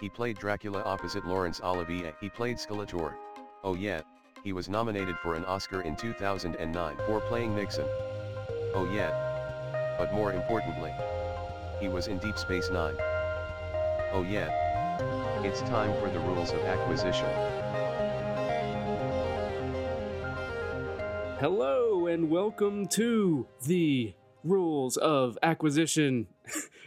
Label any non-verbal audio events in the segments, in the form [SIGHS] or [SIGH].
He played Dracula opposite Laurence Olivier. He played Skeletor. Oh yeah, he was nominated for an Oscar in 2009 for playing Nixon. Oh yeah. But more importantly, he was in Deep Space Nine. Oh yeah. It's time for the rules of acquisition. Hello and welcome to the Rules of Acquisition,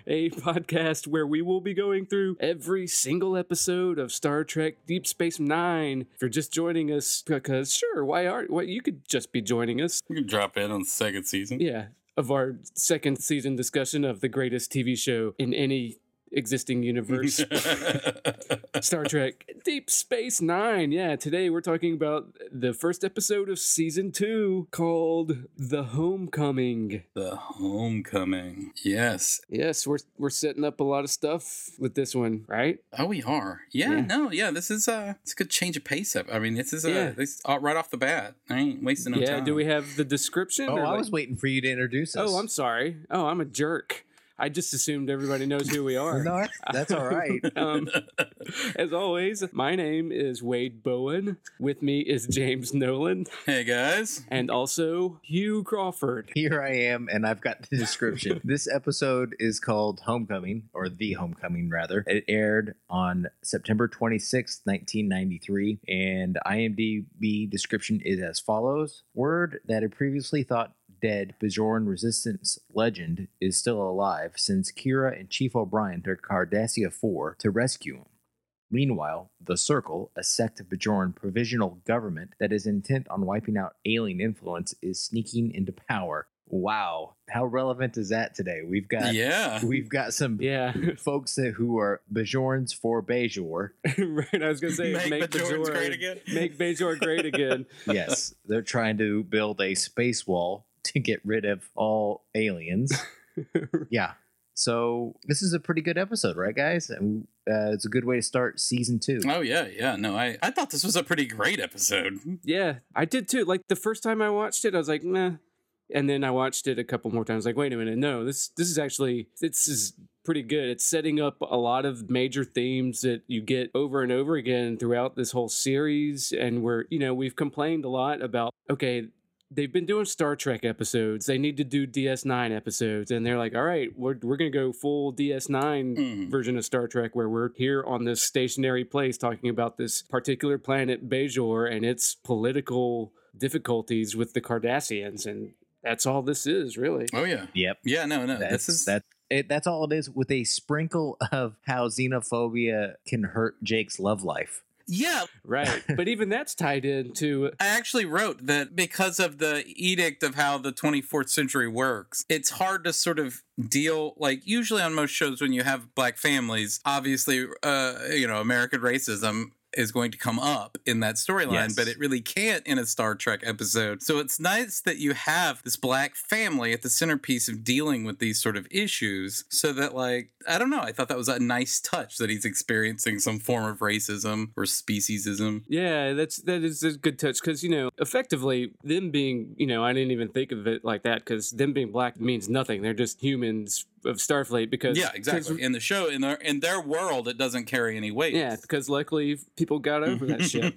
a [LAUGHS] podcast where we will be going through every single episode of Star Trek Deep Space Nine. If you're just joining us, because sure, why aren't? What you could just be joining us? You can drop in on the second season. Yeah, of our second season discussion of the greatest TV show in any existing universe. [LAUGHS] Star Trek Deep Space Nine. Yeah, today we're talking about the first episode of season two called The Homecoming. the homecoming. Yes. Yes, we're we're setting up a lot of stuff with this one, right? Oh, we are. Yeah, Yeah. no, yeah. This is uh it's a good change of pace up. I mean, this is a, Yeah. this uh, right off the bat. I ain't wasting no yeah, time. Yeah, do we have the description? Oh, I like- was waiting for you to introduce us. Oh, I'm sorry. Oh, I'm a jerk. I just assumed everybody knows who we are. [LAUGHS] No, that's all right. [LAUGHS] um, as always, my name is Wade Bowen. With me is James Nolan Hey guys. and also Hugh Crawford. Here I am, and I've got the description. [LAUGHS] this episode is called Homecoming, or The Homecoming, rather. It aired on September 26th, 1993, and IMDb description is as follows Word that had previously thought dead Bajoran resistance legend is still alive since Kira and Chief O'Brien took Cardassia 4 to rescue him. Meanwhile, the Circle, a sect of Bajoran provisional government that is intent on wiping out alien influence, is sneaking into power. Wow, how relevant is that today? We've got yeah. we've got some Yeah, [LAUGHS] folks that, who are Bajorans for Bajor. [LAUGHS] right. I was gonna say Make Bajorans great again. Make Bajor great again. [LAUGHS] Yes, they're trying to build a space wall [LAUGHS] to get rid of all aliens. [LAUGHS] yeah. So this is a pretty good episode, right, guys? And uh, it's a good way to start season two. Oh yeah, yeah. No, I I thought this was a pretty great episode. yeah, I did too. Like the first time I watched it, I was like, nah. And then I watched it a couple more times. Like, wait a minute, no, this this is actually this is pretty good. It's setting up a lot of major themes that you get over and over again throughout this whole series. And we're, you know, we've complained a lot about okay, they've been doing Star Trek episodes. They need to do DS9 episodes, and they're like, all right, we're we're gonna go full DS9 Mhm. version of Star Trek where we're here on this stationary place talking about this particular planet Bajor and its political difficulties with the Cardassians and that's all this is really. Oh yeah. Yep. Yeah, no, no. That's this is that. It, that's all it is, with a sprinkle of how xenophobia can hurt Jake's love life. Yeah, Right. but even that's tied into I actually wrote that because of the edict of how the 24th century works, it's hard to sort of deal like usually on most shows when you have black families, obviously uh you know, American racism is going to come up in that storyline, Yes. but it really can't in a Star Trek episode. So it's nice that you have this black family at the centerpiece of dealing with these sort of issues so that like I don't know, I thought that was a nice touch that he's experiencing some form of racism or speciesism. Yeah, that's that is a good touch because you know effectively them being you know I didn't even think of it like that because them being black means nothing. They're just humans of Starfleet because Yeah, exactly. In the show, in their in their world, it doesn't carry any weight. Yeah, because luckily people got over that shit.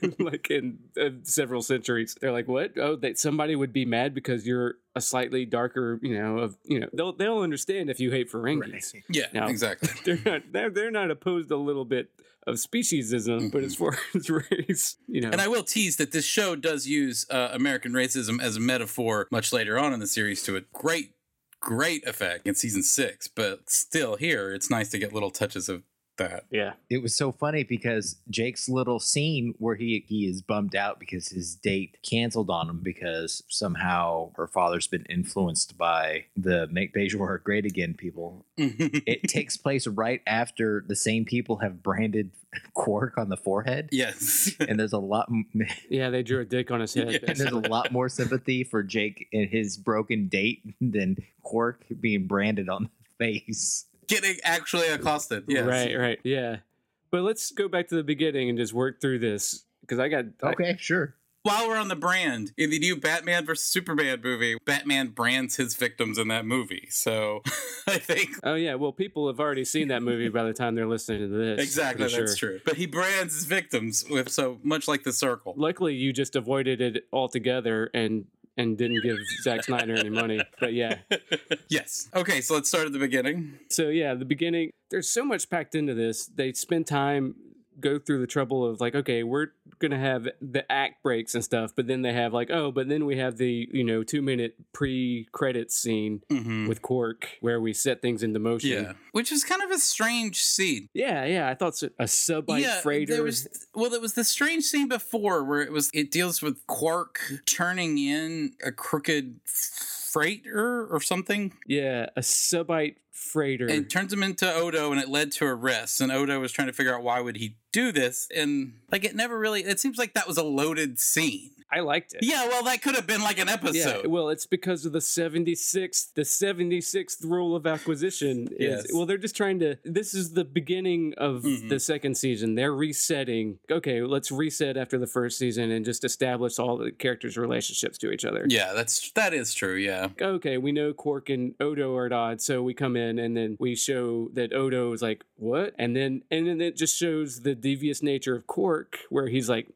[LAUGHS] [LAUGHS] like in uh, several centuries, they're like, "What? Oh, that somebody would be mad because you're a slightly darker, you know, of you know, they'll they'll understand if you hate Ferengis. yeah, No. exactly. [LAUGHS] They're not they're, they're not opposed a little bit of speciesism, but as far as race, you know, And I will tease that this show does use uh, American racism as a metaphor much later on in the series to a great, great effect in season six. But still, here it's nice to get little touches of that. yeah, It was so funny because Jake's little scene where he he is bummed out because his date canceled on him because somehow her father's been influenced by the Make Bajor Great Again people. [LAUGHS] It takes place right after the same people have branded [LAUGHS] Quark on the forehead. yes. And there's a lot, [LAUGHS] yeah, they drew a dick on his head. Yeah. and there's a lot more sympathy for Jake and his broken date than Quark being branded on the face. Getting actually accosted. Yes. Right, right, yeah. But let's go back to the beginning and just work through this because I got I- Okay, sure. while we're on the brand, in the new Batman versus Superman movie, Batman brands his victims in that movie. So [LAUGHS] I think Oh yeah, well people have already seen that movie by the time they're listening to this. exactly that's sure. true. But he brands his victims with so much like the circle. Luckily, you just avoided it altogether and and didn't give Zack Snyder any money. But yeah, [LAUGHS] yes. Okay, so let's start at the beginning. so yeah, the beginning. There's so much packed into this. They spend time go through the trouble of like, okay, we're gonna have the act breaks and stuff, but then they have like, oh, but then we have the you know two minute pre credits scene Mm-hmm. with Quark where we set things into motion. Yeah, which is kind of a strange scene. yeah, yeah. I thought so. a subite freighter. There was well, there was the strange scene before where it was it deals with Quark turning in a crooked freighter or something yeah, a subite freighter. and turns him into Odo and it led to arrests and Odo was trying to figure out why would he do this and like it never really it seems like that was a loaded scene. I liked it. Yeah, well that could have been like an Yeah, episode. well, it's because of the 76th, the 76th rule of acquisition is Yes. well, they're just trying to this is the beginning of Mhm. the second season. They're resetting. Okay, let's reset after the first season and just establish all the characters' relationships to each other. yeah, that's that is true, yeah. Okay, we know Quark and Odo are at odds, so we come in and then we show that Odo is like, "What?" And then and then it just shows the devious nature of Quark where he's like,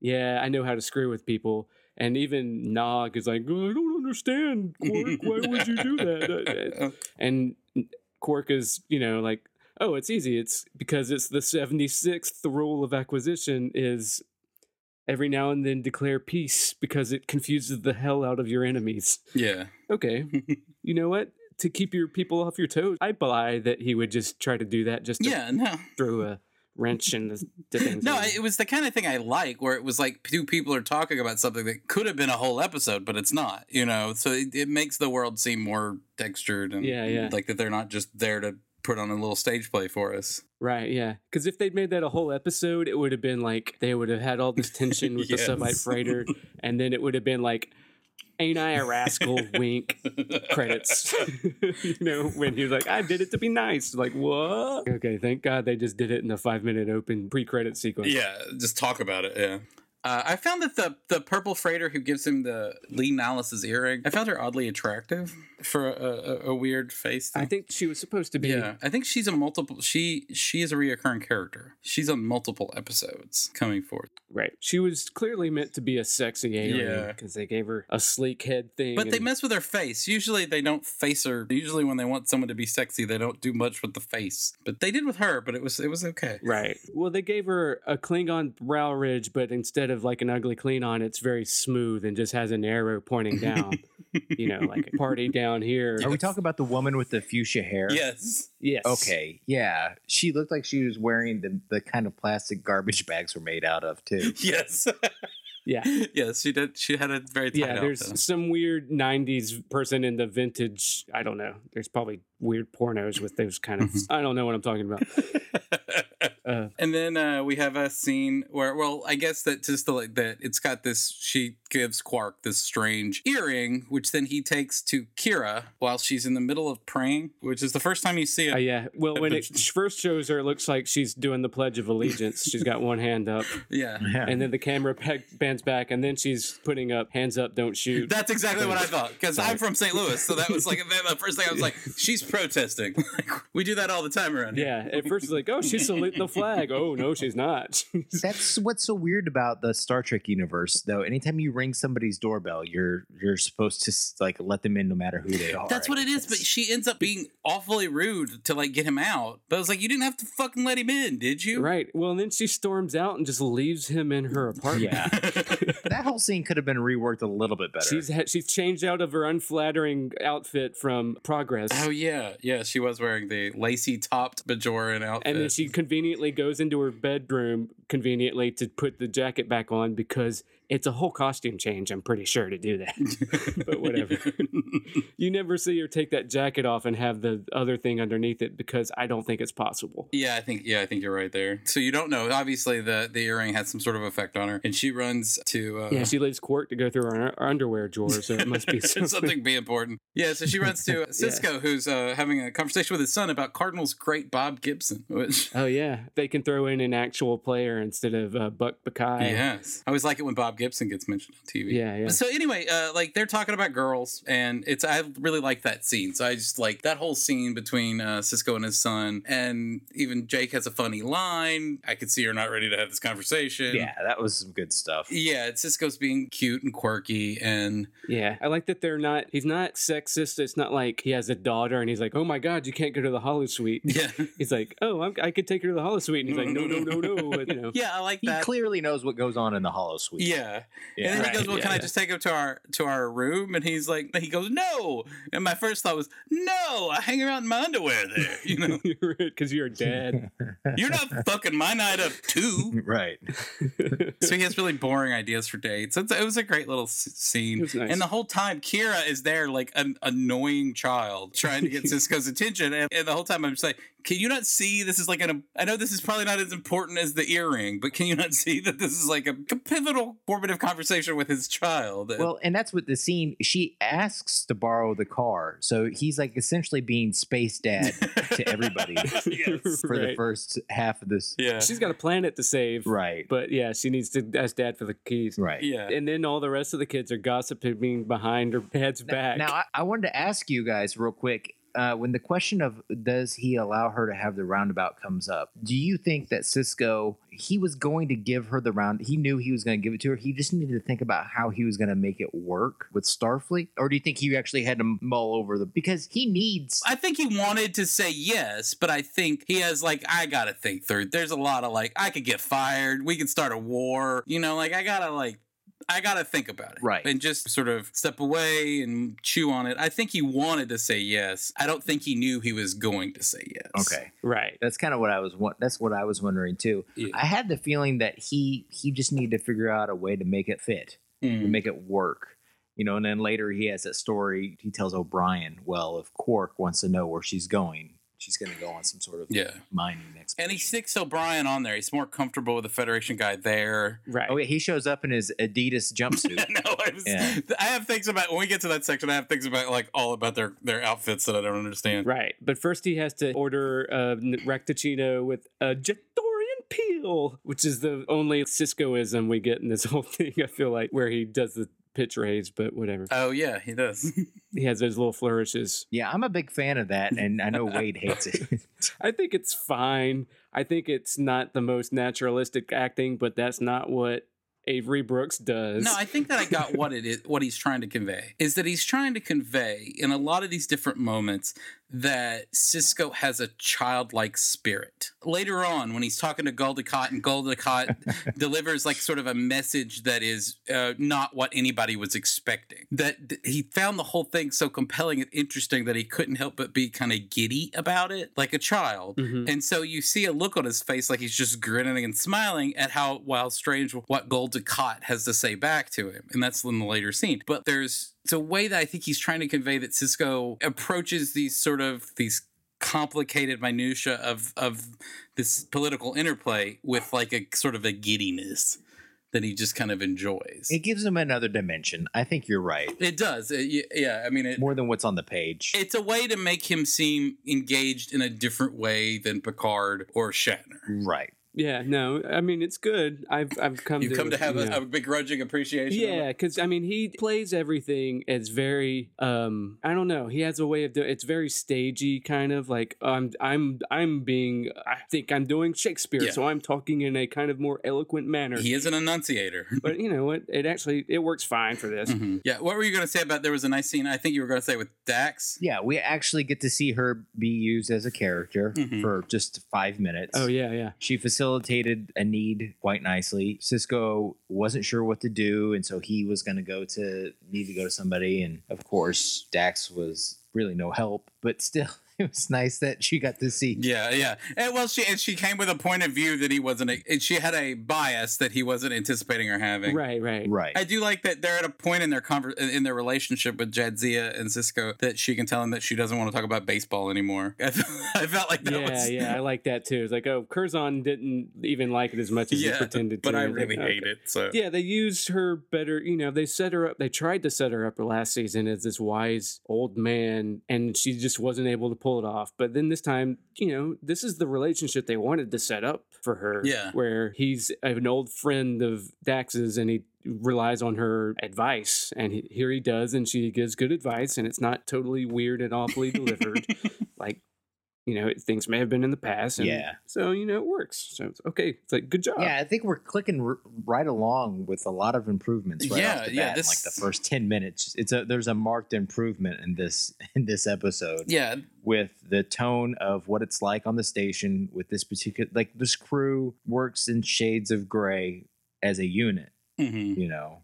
"Yeah, I know how to screw with people." And even Nog is like, "Oh, I don't understand, Quark. Why would you do that? Uh, uh, [LAUGHS] oh. And Quark is, you know, like, oh, it's easy. It's because it's the 76th rule of acquisition is every now and then declare peace because it confuses the hell out of your enemies. yeah. Okay. [LAUGHS] you know what? To keep your people off your toes, I buy that he would just try to do that just to Yeah, no. throw a wrench in the, things. No, it was the kind of thing I like, where it was like two people are talking about something that could have been a whole episode, but it's not. You know, so it, it makes the world seem more textured and Yeah, yeah. like that they're not just there to put on a little stage play for us. Right, yeah. Because if they'd made that a whole episode, it would have been like they would have had all this tension with [LAUGHS] Yes. the subite freighter, [LAUGHS] and then it would have been like, "Ain't I a rascal?" [LAUGHS] Wink. Credits. [LAUGHS] [LAUGHS] you know, when he was like, "I did it to be nice." Like, what? Okay, thank God they just did it in the five-minute open pre-credit sequence. Yeah, just talk about it. Yeah. Uh, I found that the the purple freighter who gives him the Li Nalas's earring, I found her oddly attractive for a, a, a weird face. I think she was supposed to be. Yeah, I think she's a multiple. She she is a reoccurring character. She's on multiple episodes coming forth. Right. She was clearly meant to be a sexy alien Yeah. because they gave her a sleek head thing. But they mess with her face. Usually they don't face her. Usually when they want someone to be sexy, they don't do much with the face. But they did with her. But it was it was okay. Right. Well, they gave her a Klingon brow ridge, but instead of like an ugly Klingon, it's very smooth and just has an arrow pointing down. you know, like a [LAUGHS] party down here. Are we talking about the woman with the fuchsia hair? Yes. Yes. Okay, yeah. She looked like she was wearing the, the kind of plastic garbage bags were made out of too. [LAUGHS] Yes. Yeah. yes. She did. She had a very tight Yeah, there's outfit. some weird 90s person in the vintage. I don't know. There's probably weird pornos with those kind of. Mm-hmm. I don't know what I'm talking about. [LAUGHS] Uh, and then uh, we have a scene where, well, I guess that just the, like that it's got this. She gives Quark this strange earring, which then he takes to Kira while she's in the middle of praying, which is the first time you see it. uh, yeah. Well, when it first shows her, it looks like she's doing the Pledge of Allegiance. She's got one hand up, [LAUGHS] yeah. Yeah. and then the camera pe- bends back, and then she's putting up hands up, don't shoot. That's exactly what I thought because I'm from St. Louis, so that was like [LAUGHS] the first thing I was like, she's protesting. [LAUGHS] We do that all the time around here. Yeah, at first it's like, oh, she's saluting the flag. Oh no, she's not. [LAUGHS] That's what's so weird about the Star Trek universe, though. Anytime you ring somebody's doorbell, you're you're supposed to like let them in no matter who they are. That's what it is, but she ends up being awfully rude to like get him out. But I was like, you didn't have to fucking let him in, did you? right. Well, and then she storms out and just leaves him in her apartment. Yeah. [LAUGHS] that whole scene could have been reworked a little bit better. She's ha- she's changed out of her unflattering outfit from Progress. Oh yeah, yeah. She was wearing the lacy topped Bajoran outfit. and then she conveniently goes into her bedroom conveniently to put the jacket back on because it's a whole costume change, I'm pretty sure, to do that. [LAUGHS] but whatever. [LAUGHS] you never see her take that jacket off and have the other thing underneath it because I don't think it's possible. yeah, I think yeah, I think you're right there. So you don't know. Obviously, the the earring had some sort of effect on her, and she runs to uh, Yeah, she leaves Quark to go through her, her underwear drawer, so it must be [LAUGHS] something. something be important. Yeah, so she runs to Sisko, who's uh, having a conversation with his son about Cardinals great Bob Gibson. Which Oh yeah, they can throw in an actual player instead of uh, Buck Bokai. yes, I always like it when Bob Gibson gets mentioned on TV. Yeah, yeah. So anyway, uh, like they're talking about girls, and it's I really like that scene. So I just like that whole scene between uh, Sisko and his son, and even Jake has a funny line. I could see you're not ready to have this conversation. Yeah, that was some good stuff. Yeah, it's Sisko's being cute and quirky, and Yeah, I like that they're not. He's not sexist. It's not like he has a daughter and he's like, "Oh my God, you can't go to the holosuite." yeah, [LAUGHS] He's like, "Oh, I'm, I could take her to the holosuite," and he's like, "No, no, no, no." But, you know, yeah, I like He that. clearly knows what goes on in the holosuite. Yeah. Yeah. and then Right, he goes, "Well, yeah, can I just take him to our to our room?" And he's like, he goes, "No." And my first thought was, "No, I hang around in my underwear there." You know, [LAUGHS] because you're dead. [LAUGHS] you're not fucking my night up too. right. [LAUGHS] So he has really boring ideas for dates. It's, it was a great little s- scene. It was nice. And the whole time, Kira is there like an annoying child trying to get Sisko's attention. And, and the whole time I'm just like, can you not see this is like an, I know this is probably not as important as the earring, but can you not see that this is like a, pivotal formative conversation with his child? Well, and that's what the scene. She asks to borrow the car, so he's like essentially being space dad [LAUGHS] to everybody yes. [LAUGHS] for the first half of this. Yeah. She's got a planet to save, Right. but yeah, she needs to ask dad for the keys. Right. Yeah. And then all the rest of the kids are gossiping behind her head's back. Now, I, I wanted to ask you guys real quick. Uh, when the question of does he allow her to have the roundabout comes up, do you think that Sisko he was going to give her the round? He knew he was going to give it to her. He just needed to think about how he was going to make it work with Starfleet, or do you think he actually had to mull over the because he needs I think he wanted to say yes, but I think he has like I gotta think through. There's a lot of like I could get fired. We could start a war. You know, like I gotta like I gotta think about it, Right. And just sort of step away and chew on it. I think he wanted to say yes. I don't think he knew he was going to say yes. okay. right. That's kind of what I was. wa- That's what I was wondering too. Yeah. I had the feeling that he he just needed to figure out a way to make it fit, to Mm. make it work. You know, and then later he has that story. He tells O'Brien, "Well, if Quark wants to know where she's going, she's going to go on some sort of Yeah. mining next. And he sticks O'Brien on there. He's more comfortable with the Federation guy there. Right. Oh yeah, he shows up in his Adidas jumpsuit. [LAUGHS] no, I, was, Yeah. I have things about when we get to that section. I have things about like all about their their outfits that I don't understand. Right. But first he has to order uh, a Raktajino with a Jetorian peel, which is the only Siskoism we get in this [LAUGHS] whole thing, I feel like, where he does the pitch raise, but whatever. Oh yeah, he does. [LAUGHS] He has those little flourishes. yeah, I'm a big fan of that, and I know Wade [LAUGHS] hates it. I think it's fine. I think it's not the most naturalistic acting, but that's not what Avery Brooks does. No, I think that I got what it is. What he's trying to convey is that he's trying to convey in a lot of these different moments that Sisko has a childlike spirit. Later on, when he's talking to Gul Dukat, and Gul Dukat [LAUGHS] delivers like sort of a message that is uh, not what anybody was expecting. That th- he found the whole thing so compelling and interesting that he couldn't help but be kind of giddy about it, like a child. Mhm. And so you see a look on his face like he's just grinning and smiling at how, while strange, what Gul Dukat has to say back to him. And that's in the later scene. But there's it's a way that I think he's trying to convey that Sisko approaches these sort of these complicated minutia of of this political interplay with like a sort of a giddiness that he just kind of enjoys. it gives him another dimension. I think you're right. It does. It- yeah, I mean it More than what's on the page. it's a way to make him seem engaged in a different way than Picard or Shatner. right. Yeah, no. I mean, it's good. I've I've come You to come to have yeah. a, a begrudging appreciation. Yeah, because I mean, he plays everything as very um I don't know. He has a way of doing. It's very stagey, kind of like I'm I'm I'm being. I think I'm doing Shakespeare, Yeah. so I'm talking in a kind of more eloquent manner. he is an enunciator. [LAUGHS] but you know what? It actually it works fine for this. Mhm. Yeah. What were you going to say about? There was a nice scene. I think you were going to say with Dax. Yeah, we actually get to see her be used as a character Mhm. for just five minutes. Oh yeah, yeah. She facilitated a need quite nicely. Sisko wasn't sure what to do, and so he was going to go to need to go to somebody, and of course Dax was really no help, but still. [LAUGHS] It was nice that she got to see. Yeah, yeah. And well, she and she came with a point of view that he wasn't. and She had a bias that he wasn't anticipating or having. Right, right. Right. I do like that they're at a point in their conver- in their relationship with Jadzia and Sisko that she can tell him that she doesn't want to talk about baseball anymore. [LAUGHS] I, felt- I felt like that yeah, was yeah, I like that too. It's like, oh, Curzon didn't even like it as much as he pretended to. but I It's like, really okay. hate it. So Yeah, they used her better. You know, they set her up. They tried to set her up last season as this wise old man, and she just wasn't able to pull it off. But then this time, you know, this is the relationship they wanted to set up for her. Yeah. where he's an old friend of Dax's, and he relies on her advice, and he, here he does, and she gives good advice, and it's not totally weird and awfully delivered, [LAUGHS] like you know things may have been in the past. And Yeah. So you know it works. So it's okay. It's like good job. Yeah, I think we're clicking r- right along with a lot of improvements. Right Yeah, off the yeah, bat, in, like the first ten minutes, it's a there's a marked improvement in this [LAUGHS] in this episode yeah, with the tone of what it's like on the station with this particular like this crew works in shades of gray as a unit. hmm You know,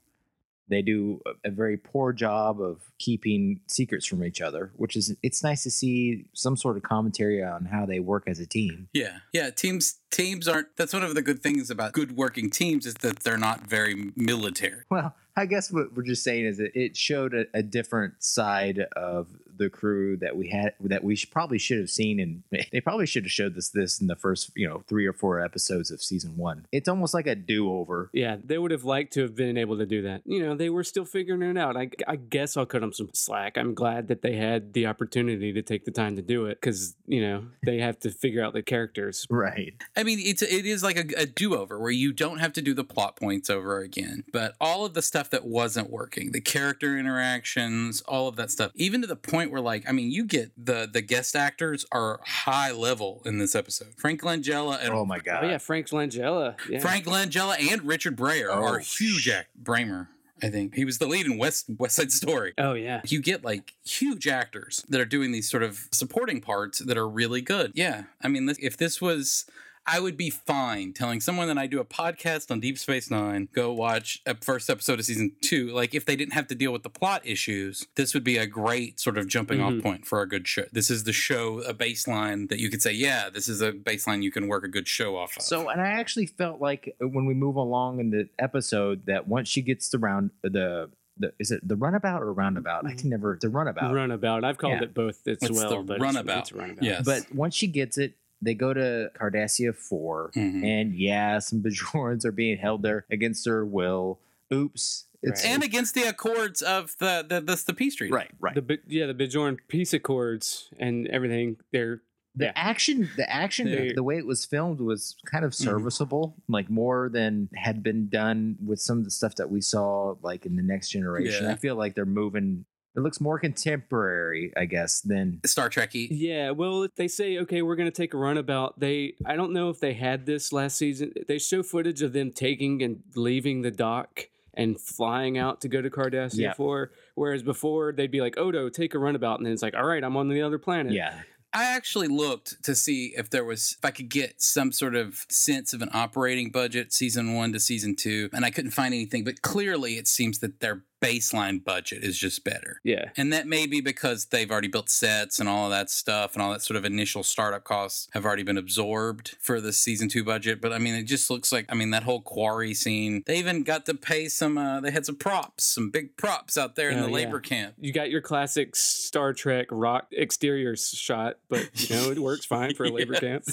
they do a, very poor job of keeping secrets from each other, which is it's nice to see some sort of commentary on how they work as a team. yeah, yeah. Teams teams aren't. That's one of the good things about good working teams is that they're not very military. Well, I guess what we're just saying is that it showed a, a different side of the crew that we had that we should, probably should have seen, and [LAUGHS] they probably should have showed this this in the first you know three or four episodes of season one. It's almost like a do over. Yeah, they would have liked to have been able to do that. You know, they were still figuring it out. I, I guess I'll cut them some slack. I'm glad that they had the opportunity to take the time to do it because, you know, they have to figure out the characters. [LAUGHS] Right. I mean, it's it is like a, a do over where you don't have to do the plot points over again, but all of the stuff that wasn't working, the character interactions, all of that stuff, even to the point where like, I mean, you get the the guest actors are high level in this episode. Frank Langella and Oh my god. Oh, yeah, Frank Langella. Yeah. Frank Langella and Richard Beymer Oh, are huge act. Beymer, I think he was the lead in West West Side Story. Oh, yeah. You get like huge actors that are doing these sort of supporting parts that are really good. Yeah, I mean, this- if this was. I would be fine telling someone that I do a podcast on Deep Space Nine, go watch a first episode of season two. Like, if they didn't have to deal with the plot issues, this would be a great sort of jumping Mhm. off point for a good show. This is the show, a baseline that you could say, yeah, this is a baseline you can work a good show off of. So, and I actually felt like when we move along in the episode that once she gets the round, the the is it the runabout or roundabout? I can never the runabout. Runabout. I've called Yeah. it both as It's well. the but runabout. It's, it's runabout. Yes. But once she gets it, they go to Cardassia 4 Mhm. and yeah, some [LAUGHS] Bajorans are being held there against their will. Oops. It's Right. and against the accords of the the the, the peace treaty. right, right. The, Bi- yeah, the Bajorn peace accords and everything, they're the yeah. action the action They- the way it was filmed was kind of Mhm. serviceable like more than had been done with some of the stuff that we saw like in the next generation Yeah. i feel like they're moving it looks more contemporary i guess than Star Trekky. Yeah, well, if they say okay, we're going to take a runabout. They, I don't know if they had this last season. They show footage of them taking and leaving the dock and flying out to go to Cardassia Yeah. Four. Whereas before they'd be like, Odo, take a runabout, and then it's like, all right, I'm on the other planet. yeah I actually looked to see if there was if I could get some sort of sense of an operating budget season 1 to season 2 and I couldn't find anything but clearly it seems that their baseline budget is just better. yeah, And that may be because they've already built sets and all of that stuff and all that sort of initial startup costs have already been absorbed for the season 2 budget, but I mean it just looks like I mean that whole quarry scene. They even got to pay some uh they had some props, some big props out there in Oh, the yeah. labor camp. you got your classic Star Trek rock exterior shot, but you know it works fine for a labor [LAUGHS] camp.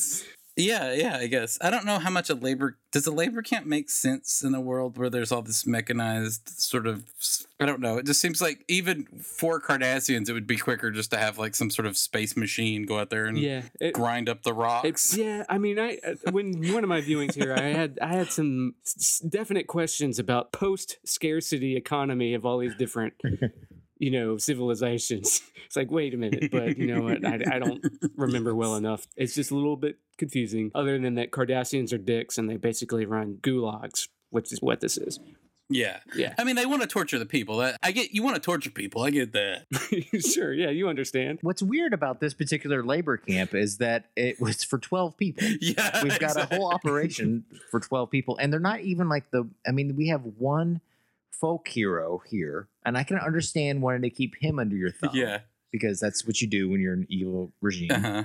Yeah, yeah, I guess. I don't know how much a labor does a labor camp make sense in a world where there's all this mechanized sort of I don't know. It just seems like even for Cardassians it would be quicker just to have like some sort of space machine go out there and Yeah, it, grind up the rocks. It's yeah. I mean, I uh, when one of my viewings here, I had I had some definite questions about post scarcity economy of all these different, you know, civilizations. [LAUGHS] It's like, wait a minute, but you know what? I, I don't [LAUGHS] remember well enough. It's just a little bit confusing. Other than that, Cardassians are dicks, and they basically run gulags, which is what this is. yeah. Yeah, I mean they want to torture the people. That I get you want to torture people. I get that. [LAUGHS] sure. Yeah, you understand. what's weird about this particular labor camp is that it was for 12 people Yeah. we've got a whole operation for 12 people and they're not even like the i mean we have one folk hero here and i can understand wanting to keep him under your thumb Yeah. because that's what you do when you're an evil regime Uh-huh.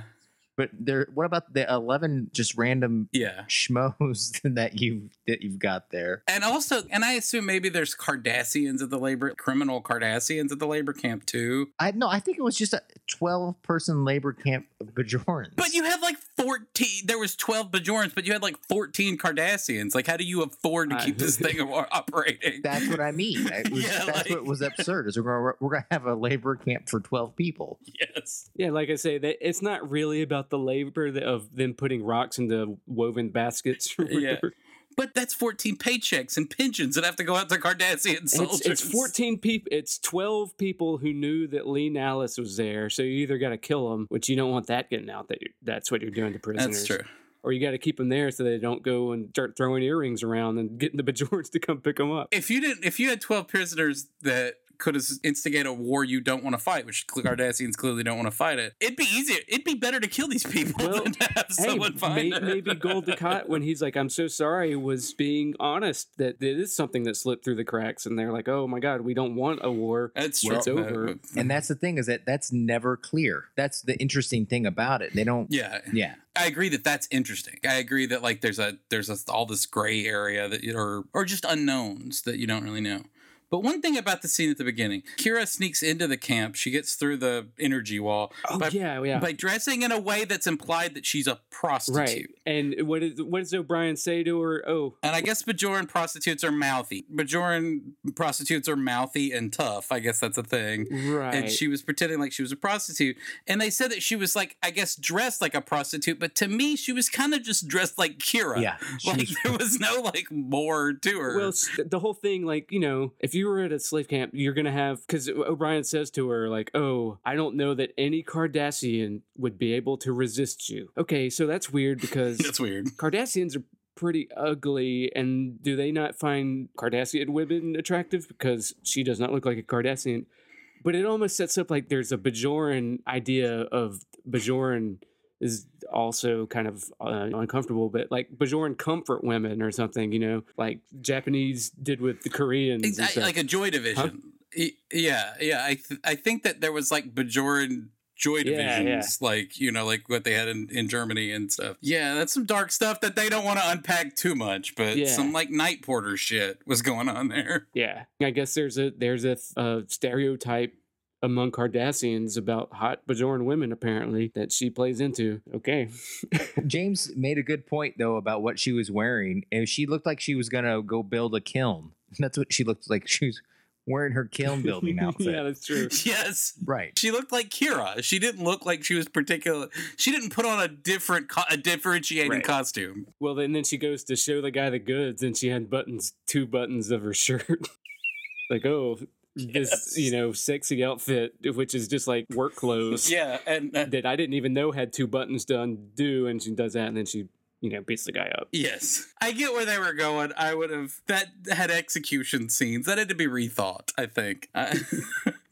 But there what about the 11 just random Yeah. schmoes [LAUGHS] that you that you've got there And also, and I assume maybe there's Cardassians at the labor, criminal Cardassians at the labor camp too. i no i think it was just a 12 person labor camp of bajorans But you had like 14, there was 12 Bajorans, but you had like 14 Cardassians. Like, how do you afford to I- keep this [LAUGHS] thing operating? that's what i mean [LAUGHS] It was- Yeah, that's like- what was absurd is we're gonna, we're gonna have a labor camp for 12 people yes. Yeah, like I say, that it's not really about the labor of them putting rocks into woven baskets. [LAUGHS] Yeah. But that's 14 paychecks and pensions that have to go out to Cardassian soldiers. It's, it's 14 people. It's 12 people who knew that Li Nalas was there. So you either got to kill them, which you don't want that getting out. That that's what you're doing to prisoners. That's true. Or you got to keep them there so they don't go and start throwing earrings around and getting the Bajorans [LAUGHS] to come pick them up. If you didn't, if you had 12 prisoners that could instigate a war you don't want to fight, which Cardassians clearly don't want to fight it. It'd be easier. It'd be better to kill these people [LAUGHS] well, than to have hey, someone find may, it. maybe Gul [LAUGHS] Dukat, when he's like, "I'm so sorry," was being honest that it is something that slipped through the cracks, and they're like, "Oh my god, we don't want a war. That's true. It's over." [LAUGHS] And that's the thing is that that's never clear. That's the interesting thing about it. They don't. Yeah. Yeah. I agree that that's interesting. I agree that like there's a there's a, all this gray area that or or just unknowns that you don't really know. But one thing about the scene at the beginning, Kira sneaks into the camp. She gets through the energy wall. Oh by, yeah, yeah. By dressing in a way that's implied that she's a prostitute. Right. And what is what does O'Brien say to her? Oh. And I guess Bajoran prostitutes are mouthy. Bajoran prostitutes are mouthy and tough. I guess that's a thing. Right. And she was pretending like she was a prostitute. And they said that she was like, I guess, dressed like a prostitute. But to me, she was kind of just dressed like Kira. Yeah. [LAUGHS] Like was... there was no like more to her. Well, the whole thing, like you know, if you were at a slave camp, you're gonna have because O'Brien says to her like, "Oh, I don't know that any Cardassian would be able to resist you." Okay, so that's weird [LAUGHS] because that's weird. Cardassians are pretty ugly, and do they not find Cardassian women attractive because she does not look like a Cardassian? But it almost sets up like there's a Bajoran idea of Bajoran is also kind of uh, uncomfortable, but like Bajoran comfort women or something, you know, like Japanese did with the Koreans. exactly, like a Joy Division. Huh? Yeah, yeah. I th- I think that there was like Bajoran joy divisions yeah, yeah. like you know like what they had in, in germany and stuff yeah that's some dark stuff that they don't want to unpack too much but yeah. some like night porter shit was going on there yeah i guess there's a there's a, a stereotype among Cardassians about hot Bajoran women, apparently, that she plays into. Okay. [LAUGHS] James made a good point, though, about what she was wearing. And she looked like she was going to go build a kiln. [LAUGHS] That's what she looked like. She was wearing her kiln [LAUGHS] building outfit. yeah, that's true. yes. Right. She looked like Kira. She didn't look like she was particular. She didn't put on a different, co- a differentiating right. costume. Well, then, then she goes to show the guy the goods and she had buttons, two buttons of her shirt. like, oh, this yes. you know sexy outfit which is just like work clothes [LAUGHS] yeah and uh, that i didn't even know had two buttons to undo and she does that and then she you know beats the guy up. Yes. I get where they were going. I would have that had execution scenes. That had to be rethought i think [LAUGHS]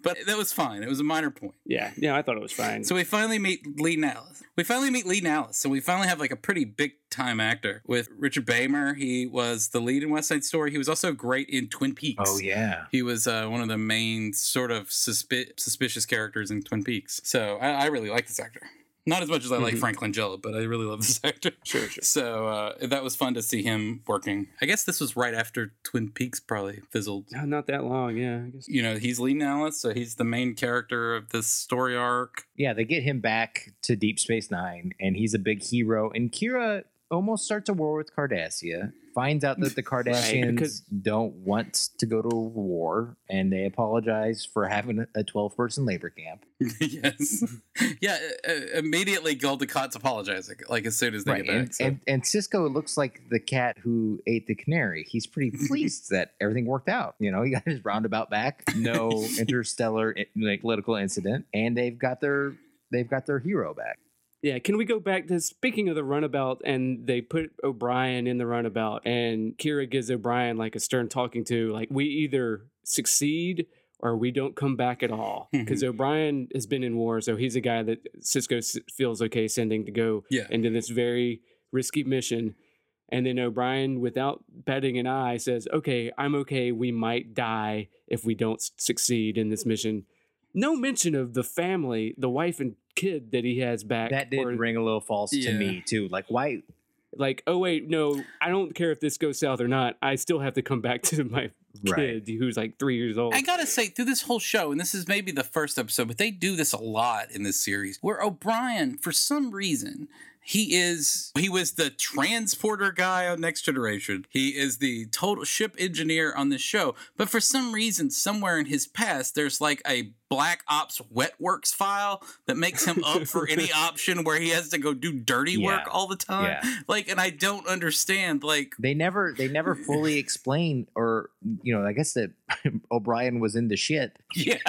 but that was fine. It was a minor point. Yeah. Yeah i thought it was fine. So we finally meet li nalas we finally meet li nalas so we finally have like a pretty big time actor with richard beymer he was the lead in west side story. He was also great in twin peaks. Oh yeah. He was uh, one of the main sort of suspi- suspicious characters in twin peaks. So I, I really like this actor not as much as I like mm-hmm. Frank Langella, but I really love this [LAUGHS] actor. Sure, sure. So uh, that was fun to see him working. I guess this was right after Twin Peaks probably fizzled. No, not that long, yeah. I guess. You know, he's Li Nalas, so he's the main character of this story arc. Yeah, they get him back to Deep Space Nine, and he's a big hero. And Kira almost starts a war with Cardassia finds out that the [LAUGHS] Kardashians right, don't want to go to war and they apologize for having a 12 person labor camp. [LAUGHS] yes. yeah, uh, immediately Gul Dukat's apologizing, like as soon as they right. get back. And, so. and, and, Sisko looks like the cat who ate the canary. He's pretty [LAUGHS] pleased that everything worked out. You know, he got his roundabout back, no interstellar like, political incident, and they've got their they've got their hero back. Yeah, can we go back to speaking of the runabout and they put O'Brien in the runabout and Kira gives O'Brien like a stern talking to like we either succeed or we don't come back at all [LAUGHS] because. O'Brien has been in war so he's a guy that Sisko feels okay sending to go yeah. into this very risky mission and then O'Brien without betting an eye says okay I'm okay we might die if we don't succeed in this mission no mention of the family, the wife and kid that he has back. That did or, ring a little false yeah. to me too. Like why? Like oh wait no, I don't care if this goes south or not. I still have to come back [LAUGHS] to my kid right. who's like three years old. I gotta say through this whole show, and this is maybe the first episode, but they do this a lot in this series, where O'Brien for some reason He is he was the transporter guy on Next Generation. He is the total ship engineer on this show. But for some reason, somewhere in his past, there's like a Black Ops Wet Works file that makes him up for any [LAUGHS] option where he has to go do dirty work all the time. Yeah. Like, and I don't understand. Like, They never they never [LAUGHS] fully explain or you know, I guess that [LAUGHS] O'Brien was in the shit yeah,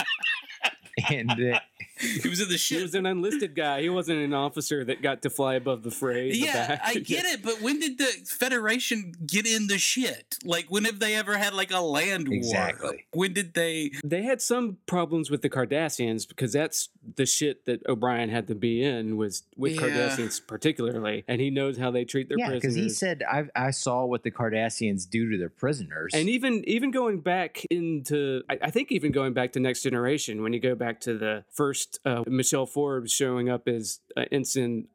and uh, [LAUGHS] he was in the ship. He was an enlisted guy. He wasn't an officer that got to fly above the fray. in the Yeah, back. I get [LAUGHS] it, but when did the Federation get in the shit? Like, when have they ever had like a land war? Exactly. When did they? They had some problems with the Cardassians because that's the shit that O'Brien had to be in was with Yeah. Cardassians particularly, and he knows how they treat their prisoners. yeah, because he said I I saw what the Cardassians do to their prisoners. and even even going back into, I, I think even going back to Next Generation, when you go back to the first uh, Michelle Forbes showing up as uh, ensign,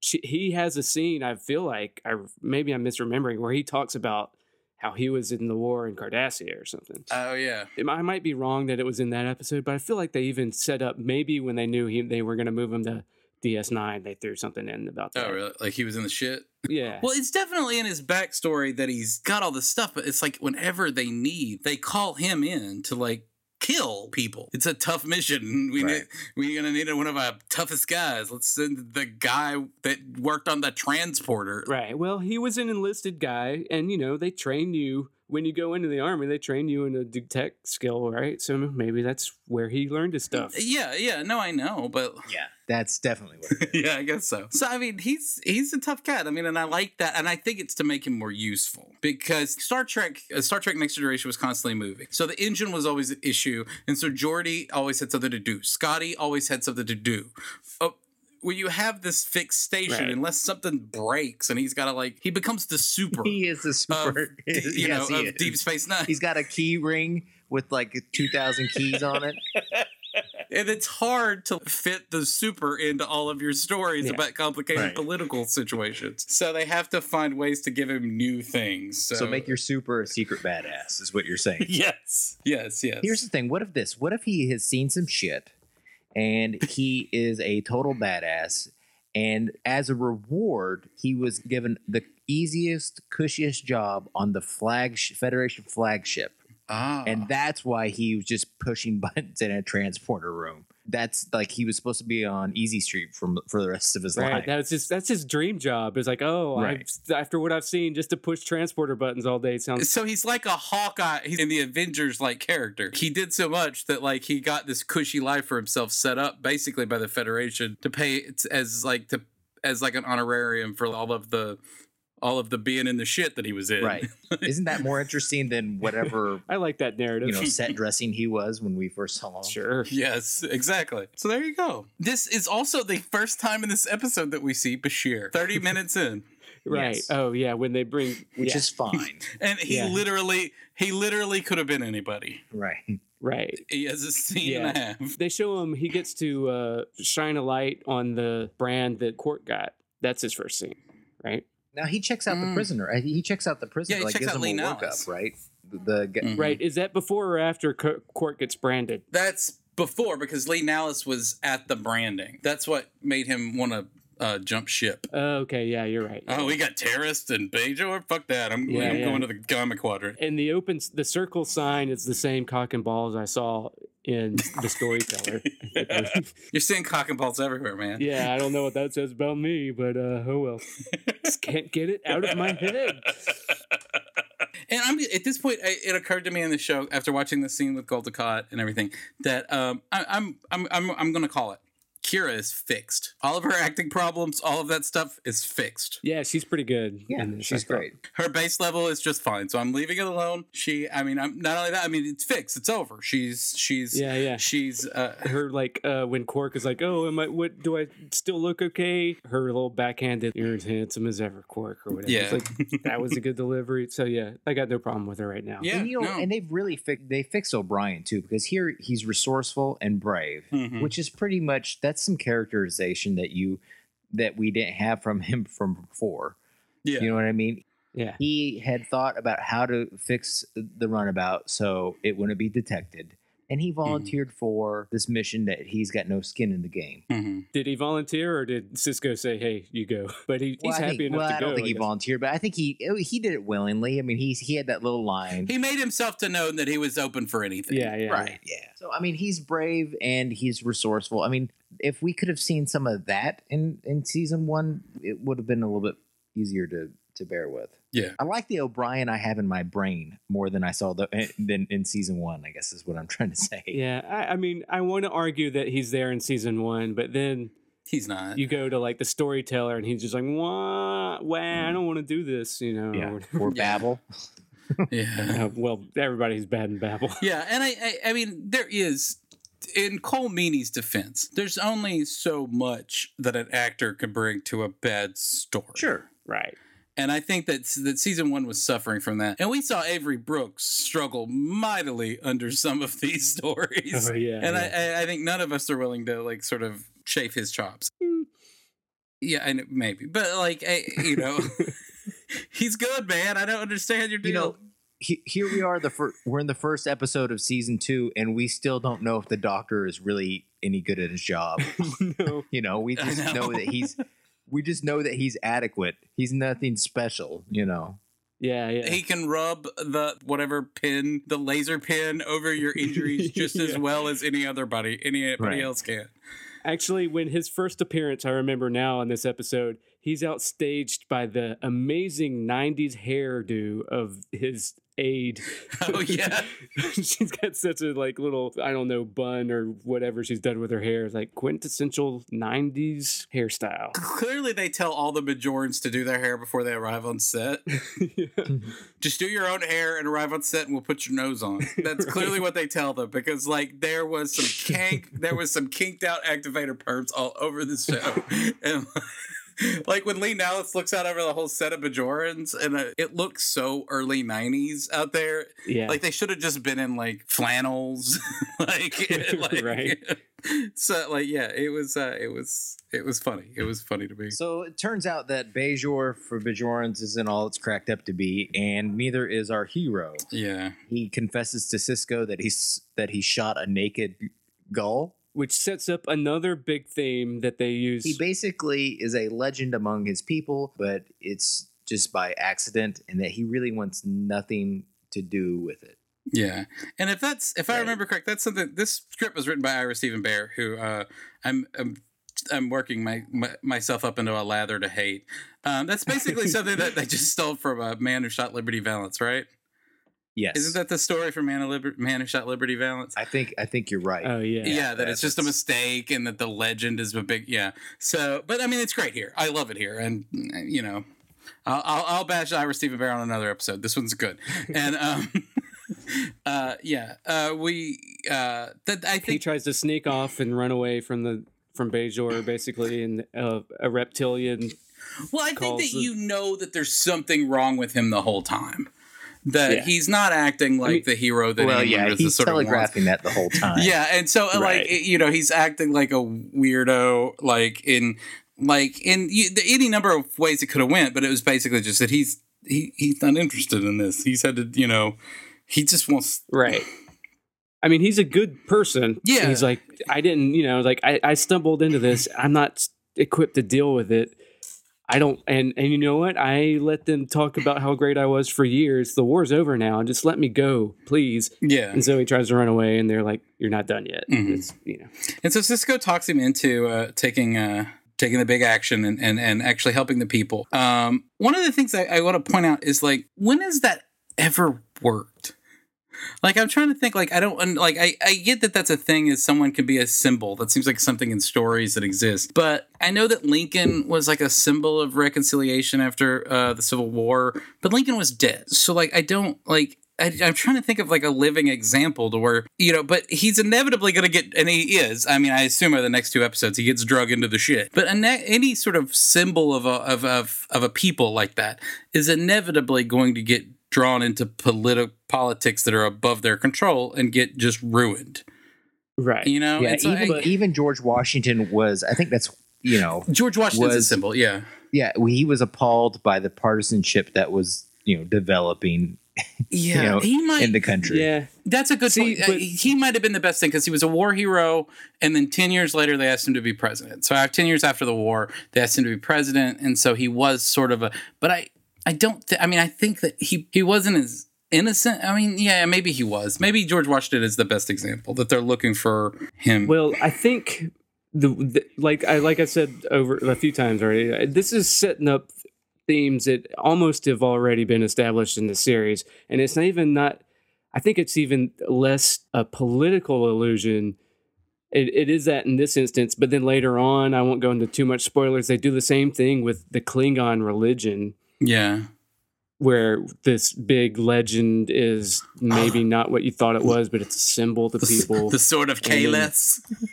she, he has a scene. I feel like I maybe I'm misremembering where he talks about how he was in the war in Cardassia or something. Oh yeah, It- I might be wrong that it was in that episode, but I feel like they even set up maybe when they knew he, they were going to move him to DS9, they threw something in about that. oh really? Like he was in the shit. Yeah. Well, it's definitely in his backstory that he's got all this stuff, but it's like whenever they need, they call him in to like kill people. It's a tough mission. [LAUGHS] We Right. need, we're gonna need one of our toughest guys. Let's send the guy that worked on the transporter. Right. Well, he was an enlisted guy, and you know they train you when you go into the army. They train you in a detect skill, right? So maybe that's where he learned his stuff. Yeah, yeah, no, I know, but [LAUGHS] yeah, that's definitely what. It is. yeah, I guess so. So I mean, he's he's a tough cat. I mean, and I like that, and I think it's to make him more useful because Star Trek, uh, Star Trek Next Generation was constantly moving, so the engine was always an issue, and so Geordi always had something to do. Scotty always had something to do. Oh, when you have this fixed station, Right. unless something breaks, and he's got to like, he becomes the super, He is a of, super. [LAUGHS] [LAUGHS] you yes, know, he of is. Deep Space Nine. He's got a key ring with like two thousand keys on it. [LAUGHS] and it's hard to fit the super into all of your stories Yeah. about complicated Right. political situations. So they have to find ways to give him new things. So, So make your super a secret badass is what you're saying. yes, yes, yes. Here's the thing. What if this? What if he has seen some shit and he is a total badass. And as a reward he was given the easiest cushiest job on the flag Federation flagship. Ah, and that's why he was just pushing [LAUGHS] buttons in a transporter room. That's like he was supposed to be on Easy Street from for the rest of his Right. life. That's his that's his dream job. It's like, oh, Right. After what I've seen, just to push transporter buttons all day sounds so he's like a Hawkeye. He's in the Avengers like character. He did so much that like he got this cushy life for himself set up basically by the Federation to pay as like to as like an honorarium for all of the all of the being in the shit that he was in. right. Isn't that more interesting than [LAUGHS] whatever I like that narrative. you know [LAUGHS] set dressing he was when we first saw him? sure. Yes, exactly. So there you go. This is also the first time in this episode that we see Bashir. 30 [LAUGHS] minutes in. Right. Yes. Oh yeah, when they bring Which yeah, is fine. And he Yeah. literally he literally could have been anybody. right. right. He has a scene and a half. They show him he gets to uh, shine a light on the brand that Quark got. That's his first scene, right? Now he checks out Mm. the prisoner. Uh, He checks out the prisoner. he like checks gives out him Lee a Nallis. workup, right? The, the g- Mhm. Right. Is that before or after Co- Quark gets branded? That's before because Li Nalas was at the branding. That's what made him want to uh, jump ship. Oh, okay. Yeah, you're right. Oh, we got terrorists and Bajor? Fuck that. I'm, Yeah, I'm yeah. going to the Gamma Quadrant. and the open the circle sign is the same cock and balls I saw in the storyteller. [LAUGHS] [LAUGHS] You're seeing cock and balls everywhere, man. yeah, I don't know what that says about me, but uh, oh well. Just can't get it out of my head. [LAUGHS] And I'm at this point. I- It occurred to me in the show after watching the scene with Gul Dukat and everything that um, I, I'm I'm I'm I'm going to call it. Kira is fixed. All of her [LAUGHS] acting problems, all of that stuff is fixed. Yeah, she's pretty good. yeah, in she's I great. Her base level is just fine, so I'm leaving it alone. She, I mean, I'm not only that. I mean, it's fixed. It's over. She's she's Yeah, yeah. she's uh, [LAUGHS] Her like uh, when Quark is like, "Oh, am I? What do I still look okay?" Her little backhanded, "You're as handsome as ever, Quark," or whatever. Yeah. It's like, that was a good delivery. So yeah, I got no problem with her right now. yeah. and, you know, no. and they've really fi- they fixed O'Brien too because here he's resourceful and brave, Mhm. which is pretty much that's some characterization that you that we didn't have from him from before. yeah. You know what I mean? Yeah. He had thought about how to fix the runabout so it wouldn't be detected. And he volunteered for this mission that he's got no skin in the game. Mhm. Did he volunteer or did Sisko say, "Hey, you go"? [LAUGHS] But he, Well, he's I happy think, enough well, to I go. don't think he volunteered, but I think he he did it willingly. I mean, he's he had that little line. He made himself to know that he was open for anything. Yeah, yeah, right. Yeah. So I mean, he's brave and he's resourceful. I mean, if we could have seen some of that in in season one, it would have been a little bit easier to to bear with. Yeah. I like the O'Brien I have in my brain more than I saw the eh, than in season one. I guess is what I'm trying to say. Yeah, I, I mean, I want to argue that he's there in season one, but then He's not. you go to like the storyteller, and he's just like, "What? wah, I don't want to do this," you know. Yeah. or- Or [LAUGHS] Yeah. Babel. yeah. Uh, [LAUGHS] well, everybody's bad in Babel. [LAUGHS] Yeah, and I, I, I mean, there is in Colm Meaney's defense. There's only so much that an actor can bring to a bad story. Sure. Right. And I think that that season one was suffering from that, and we saw Avery Brooks struggle mightily under some of these [LAUGHS] oh, stories. Oh yeah. and yeah. I, I, think none of us are willing to like sort of chafe his chops. Yeah, I know, maybe, but like, I, you know, [LAUGHS] [LAUGHS] he's good, man. I don't understand your deal. You know, he, here we are. The fir- we're in the first episode of season two, and we still don't know if the doctor is really any good at his job. no. You know, we just know. know. that he's. We just know that he's adequate. He's nothing special. You know. Yeah, yeah. he can rub the whatever pin, the laser pin, over your injuries [LAUGHS] just as well as any other body, anybody Right. else can. Actually, when his first appearance, I remember now in this episode, he's outstaged by the amazing 90s hairdo of his aide. [LAUGHS] Oh yeah, [LAUGHS] she's got such a like little, I don't know, bun or whatever she's done with her hair. It's like quintessential 90s hairstyle. [LAUGHS] clearly they tell all the Bajorans to do their hair before they arrive on set. yeah. Just do your own hair and arrive on set, and we'll put your nose on. That's clearly what they tell them because like there was some kink, there was some kinked out activator perms all over the show, and. [LAUGHS] Like when Li Nalas looks out over the whole set of Bajorans, and uh, it looks so early '90s out there. yeah. Like they should have just been in like flannels, [LAUGHS] like, [LAUGHS] like Right. So like yeah, it was uh, it was it was funny. It was funny to me. So it turns out that Bajor for Bajorans isn't all it's cracked up to be, and neither is our hero. Yeah, He confesses to Sisko that he's that he shot a naked Gul. Which sets up another big theme that they use. He basically is a legend among his people, but it's just by accident, and that he really wants nothing to do with it. yeah. And if that's if I remember correct, that's something. This script was written by Ira Steven Behr, who uh, I'm. I'm I'm working my, my myself up into a lather to hate. Um, that's basically [LAUGHS] something that they just stole from a man who shot Liberty Valance, right? Yes, Isn't that the story from Man, of Liber- man who shot Liberty Valance? I think I think you're right. oh, yeah. yeah, that that- it's just a mistake and that the legend is a big yeah. So, but I mean, it's great here. I love it here, and you know, I'll I'll, I'll bash Ira Steven Behr on another episode. This one's good, [LAUGHS] and um, [LAUGHS] uh, yeah, uh, we uh, that I think he tries to sneak off and run away from the from Bajor, basically, and uh, a reptilian. well, I think that the- you know that there's something wrong with him the whole time. That Yeah. he's not acting like mean- the hero that well, yeah, was he's sort of telegraphing that the whole time. [LAUGHS] Yeah, and so uh, like you know he's acting like a weirdo, like in like in you, the- any number of ways it could have went, but it was basically just that he's he he's not interested in this. He's had to you know he just wants Right. I mean, he's a good person. Yeah. He's like, I didn't, you know, like I, I stumbled into this. I'm not equipped to deal with it. I don't, and and you know what? I let them talk about how great I was for years. The war's over now, and just let me go, please. yeah. And so he tries to run away, and they're like, "You're not done yet." Mhm. It's you know, And so Sisko talks him into uh, taking uh, taking the big action and, and and actually helping the people. Um, one of the things I, I want to point out is like when has that ever worked? Like I'm trying to think. Like I don't like I I get that that's a thing. Is someone can be a symbol. That seems like something in stories that exist. But I know that Lincoln was like a symbol of reconciliation after uh, the Civil War. But Lincoln was dead. So like I don't like. I, I'm trying to think of like a living example to where you know, but he's inevitably going to get, and he is. I mean, I assume over the next two episodes he gets drug into the shit. But ine- any sort of symbol of a of of of a people like that is inevitably going to get drawn into politi- politics that are above their control and get just ruined. right? You know, yeah. So Even I- even George Washington was. I think that's you know. George Washington's a symbol. Yeah, Yeah, he was appalled by the partisanship that was you know developing [LAUGHS] yeah. know, he might in the country. Yeah, That's a good See, point. Uh, but- he might have been the best thing because he was a war hero, and then ten years later they asked him to be president. So after ten years after the war, they asked him to be president, and so he was sort of a. But I, I don't. Th- I mean, I think that he he wasn't as innocent. I mean, yeah, maybe he was. Maybe George Washington is the best example that they're looking for him. Well, I think the, the like I like I said over a few times already. uh, This is setting up themes that almost have already been established in the series, and it's not even not. I think it's even less a political illusion. It, it is that in this instance, but then later on, I won't go into too much spoilers. They do the same thing with the Klingon religion, yeah, where this big legend is maybe not what you thought it was, but it's a symbol to the, people. [LAUGHS] the sword of Kahless. [LAUGHS]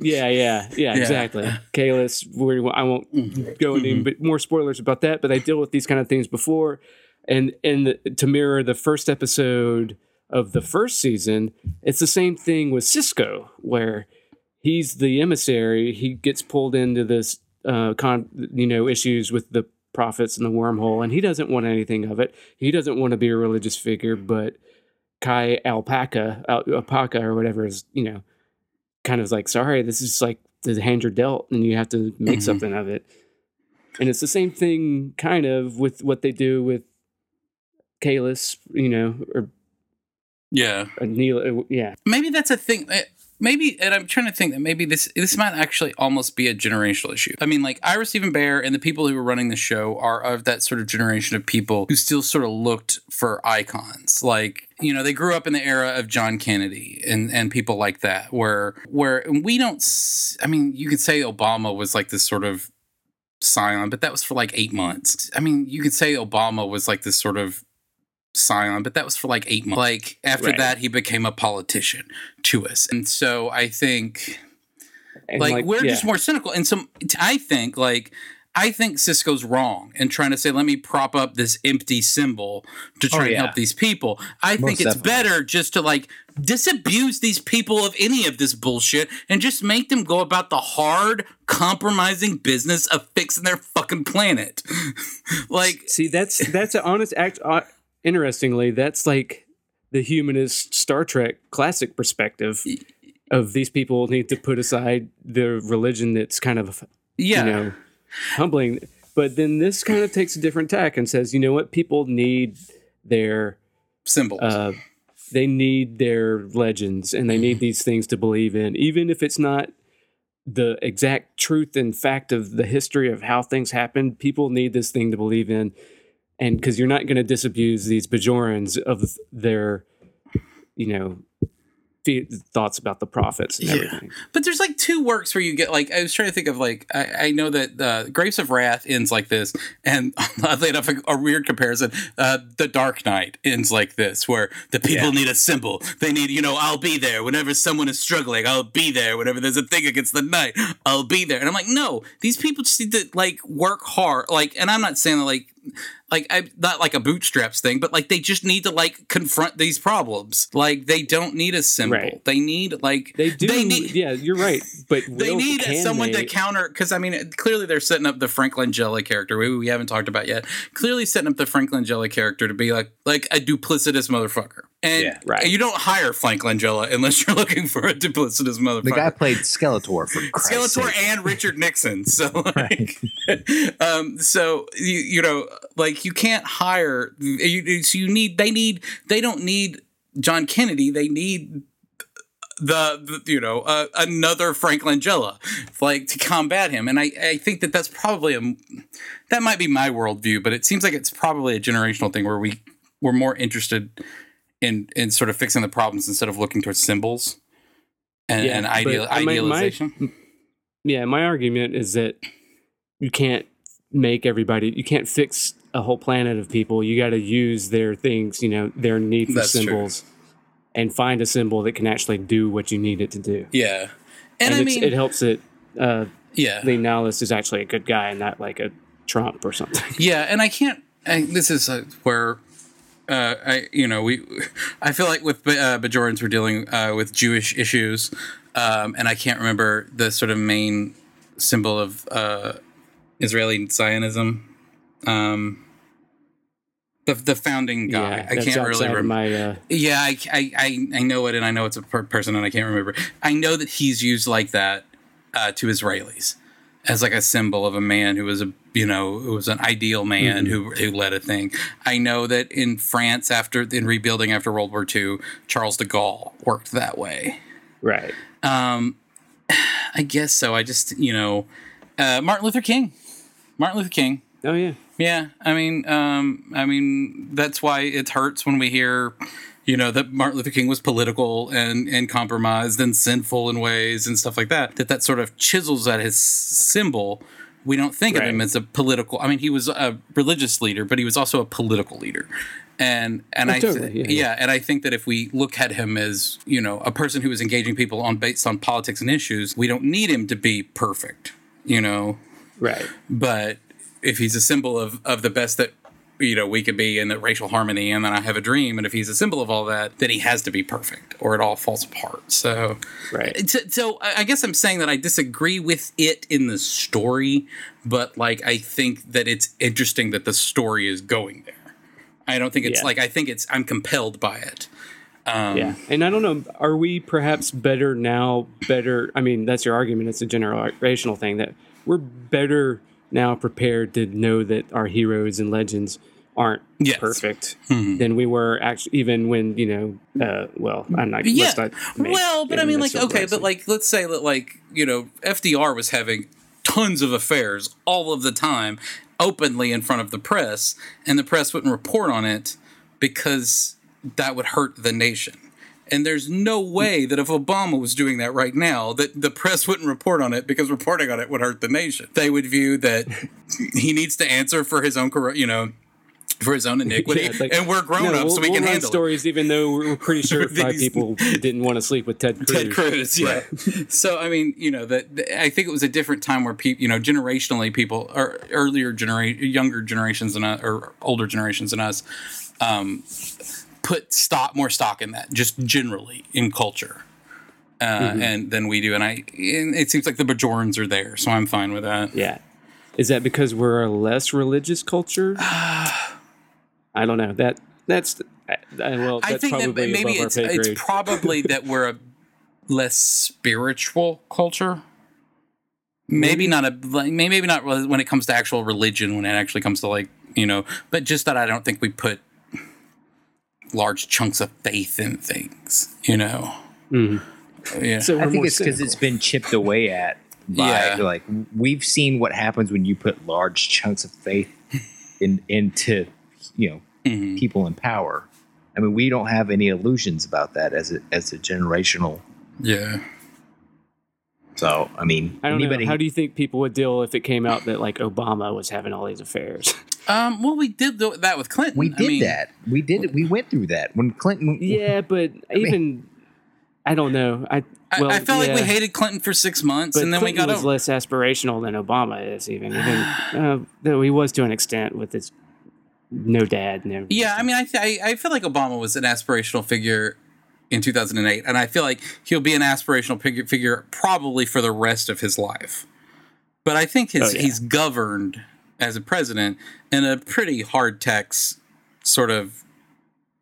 Yeah, yeah, yeah, Yeah. exactly. Kahless, I won't go into but more spoilers about that, but I deal with these kind of things before. And and the, to mirror the first episode of the first season, it's the same thing with Sisko, where he's the emissary. He gets pulled into this, uh, con, you know, issues with the prophets in the wormhole, and he doesn't want anything of it. He doesn't want to be a religious figure, but Kai Alpaca, Al- Alpaca or whatever is, you know, kind of like, sorry, this is like the hand you're dealt, and you have to make Mhm. something of it. And it's the same thing, kind of, with what they do with Kahless, you know, or, Yeah, Neil. uh, Yeah, maybe that's a thing. Maybe, and I'm trying to think that maybe this this might actually almost be a generational issue. I mean, like Ira Steven Behr and the people who are running the show are of that sort of generation of people who still sort of looked for icons. Like, you know, they grew up in the era of John Kennedy and and people like that, where where we don't. I mean, you could say Obama was like this sort of scion, but that was for like eight months. I mean, you could say Obama was like this sort of scion, but that was for like eight months. Like after Right. that, he became a politician to us, and so I think and like, we're yeah. just more cynical. And some, I think like. I think Sisko's wrong in trying to say, let me prop up this empty symbol to oh, try Oh, and help these people. I Most think it's definitely. better just to like disabuse these people of any of this bullshit and just make them go about the hard, compromising business of fixing their fucking planet. [LAUGHS] like, See, that's that's an honest act. Uh, Interestingly, that's like the humanist Star Trek classic perspective of these people need to put aside the religion that's kind of yeah. you know humbling. But then this kind of takes a different tack and says, you know what, people need their symbols. uh, they need their legends and they need these things to believe in, even if it's not the exact truth and fact of the history of how things happened. People need this thing to believe in, and because you're not going to disabuse these Bajorans of their, you know, thoughts about the prophets and Yeah. everything. But there's like two works where you get like I was trying to think of like I, I know that uh, Grapes of Wrath ends like this, and [LAUGHS] oddly enough, a, a weird comparison. Uh, the Dark Knight ends like this, where the people Yeah. need a symbol. They need, you know, I'll be there whenever someone is struggling. I'll be there whenever there's a thing against the night. I'll be there. And I'm like, no, these people just need to like work hard. Like, and I'm not saying that like like I not like a bootstraps thing, but like they just need to like confront these problems. Like they don't need a symbol. Right. They need like They do, They need yeah, you're right. But [LAUGHS] they will- need someone they- to counter because I mean clearly they're setting up the Frank Langella character we, we haven't talked about yet. Clearly setting up the Frank Langella character to be like like a duplicitous motherfucker. And, Yeah, right. you don't hire Frank Langella unless you're [LAUGHS] looking for a duplicitous motherfucker. The guy played Skeletor for Christ's Skeletor sake. and Richard Nixon. So [LAUGHS] like, um, so you you know, like you can't hire you. So you need they need they don't need John Kennedy. They need the, the you know uh, another Frank Langella like to combat him. And I I think that that's probably a that might be my worldview, but it seems like it's probably a generational thing where we we're more interested in in sort of fixing the problems instead of looking towards symbols and, Yeah, and ideal, I mean, my- idealization. Yeah, my argument is that you can't make everybody, you can't fix a whole planet of people. You got to use their things, you know, their need for That's true. symbols, and find a symbol that can actually do what you need it to do. Yeah. And, And, I mean, it helps that uh, yeah. Li Nalas is actually a good guy and not like a Trump or something. [LAUGHS] Yeah, and I can't. I, this is uh, where uh, I, you know, we. I feel like with uh, Bajorans we're dealing uh, with Jewish issues, um, and I can't remember the sort of main symbol of uh, Israeli Zionism. Um, the the founding guy. Yeah, I can't really remember. my. Uh, Yeah, I, I, I, know it, and I know it's a per- person, and I can't remember. I know that he's used like that uh, to Israelis as like a symbol of a man who was a you know who was an ideal man who who led a thing. I know that in France after in rebuilding after World War II, Charles de Gaulle worked that way. right. Um, [SIGHS] I guess so. I just you know uh, Martin Luther King, Martin Luther King. Oh yeah. Yeah, I mean, um, I mean that's why it hurts when we hear, you know, that Martin Luther King was political and and compromised and sinful in ways and stuff like that. That that sort of chisels at his symbol. We don't think of him as a political. I mean, he was a religious leader, but he was also a political leader. And and Oh, I totally, yeah, yeah, yeah. and I think that if we look at him as you know a person who is engaging people on based on politics and issues, we don't need him to be perfect. You know, Right. but if he's a symbol of of the best that you know we could be and that racial harmony and then i have a dream and if he's a symbol of all that then he has to be perfect or it all falls apart so Right. so, so I I guess i'm saying that i disagree with it in the story but like i think that it's interesting that the story is going there i don't think it's Yeah. like i think it's i'm compelled by it um, yeah. And I don't know. Are we perhaps better now? Better. I mean, that's your argument. It's a generational thing that we're better now prepared to know that our heroes and legends aren't Yes. perfect Mhm. than we were actually even when you know. Uh, well, I'm not. Yeah. not well, but I mean, like, okay, but like, let's say that, like, you know, FDR was having tons of affairs all of the time, openly in front of the press, and the press wouldn't report on it because that would hurt the nation. And there's no way that if Obama was doing that right now, that the press wouldn't report on it because reporting on it would hurt the nation. They would view that [LAUGHS] he needs to answer for his own, you know, for his own iniquity, Yeah, like, and we're grown no, ups, we'll, so we we'll can handle it. stories, even though we're pretty sure [LAUGHS] five These- people didn't want to sleep with Ted Cruz. Ted Cruz, yeah. [LAUGHS] so I mean, you know, that that- I think it was a different time where people, you know, generationally, people or earlier generation, younger generations than us, or older generations than us, um, put stock more stock in that, just generally in culture, uh, Mm-hmm. and than we do. And I, and it seems like the Bajorans are there, so I'm fine with that. Yeah. Is that because we're a less religious culture? [SIGHS] I don't know. That that's I, well. That's I think that probably maybe it's it's probably that [LAUGHS] we're a less spiritual culture. Maybe not a maybe not when it comes to actual religion when it actually comes to like you know, but just that I don't think we put large chunks of faith in things. You know, Mhm. yeah. So I think it's because it's been chipped away at by Yeah. like we've seen what happens when you put large chunks of faith in into you know Mhm. people in power. I mean, we don't have any illusions about that as a as a generational. yeah. So I mean, I don't anybody know. How do you think people would deal if it came out that like Obama was having all these affairs? [LAUGHS] Um. Well, we did do that with Clinton. we I did mean, that. We did it. We went through that when Clinton. yeah, but even I don't know. I I, well, I felt like we hated Clinton for six months, But and then Clinton we got was over. less aspirational than Obama is, even. even [SIGHS] uh, though he was to an extent with his no dad. No, Yeah, I mean, I, th- I I feel like Obama was an aspirational figure in 2008, and I feel like he'll be an aspirational figure, figure probably for the rest of his life. But I think his Oh, yeah. he's governed as a president in a pretty hard text sort of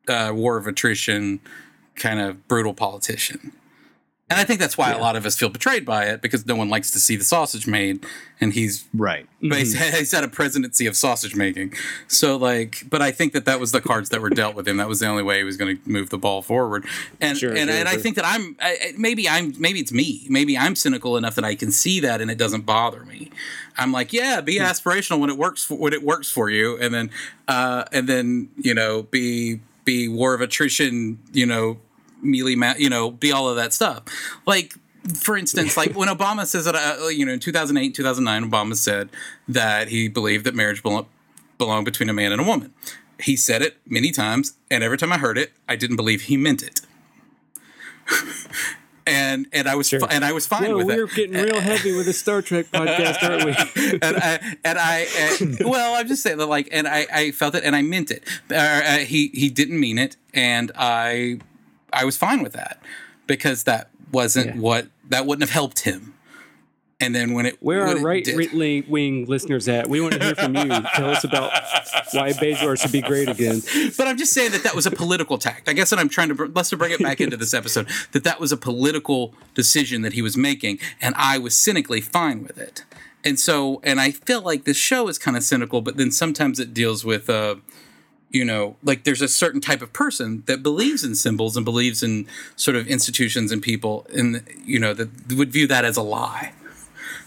uh, war of attrition, kind of brutal politician. And I think that's why a lot of us feel betrayed by it because no one likes to see the sausage made, and he's right. but he's, he's had a presidency of sausage making. So like, but I think that that was the cards that were dealt with him. That was the only way he was going to move the ball forward. And Sure, and, sure, and I think that I'm I, I- maybe I'm maybe it's me. Maybe I'm cynical enough that I can see that and it doesn't bother me. I'm like, yeah, be Hmm. aspirational when it works for, when it works for you, and then uh, and then you know be be war of attrition. You know, mealy ma- you know, be all of that stuff. Like for instance, like [LAUGHS] when Obama says that, uh, you know, in 2008, 2009, Obama said that he believed that marriage belo- belonged between a man and a woman. He said it many times, and every time I heard it, I didn't believe he meant it. [LAUGHS] and and I was Sure. and I was fine with we're it. getting real [LAUGHS] heavy with the Star Trek podcast, aren't we? and I and I and, well, I'm just saying that like, and I I felt it and I meant it. Uh, uh, he he didn't mean it, and I I was fine with that because that wasn't Yeah. what that wouldn't have helped him. And then when it Where are right did- wing listeners at? We want to hear from you. Tell us about why Bajor should be great again. but I'm just saying that that was a political tact. I guess that I'm trying to let's to bring it back into this episode that that was a political decision that he was making, and I was cynically fine with it. And so, and I feel like this show is kind of cynical, but then sometimes it deals with, uh, you know, like there's a certain type of person that believes in symbols and believes in sort of institutions and people, and you know that would view that as a lie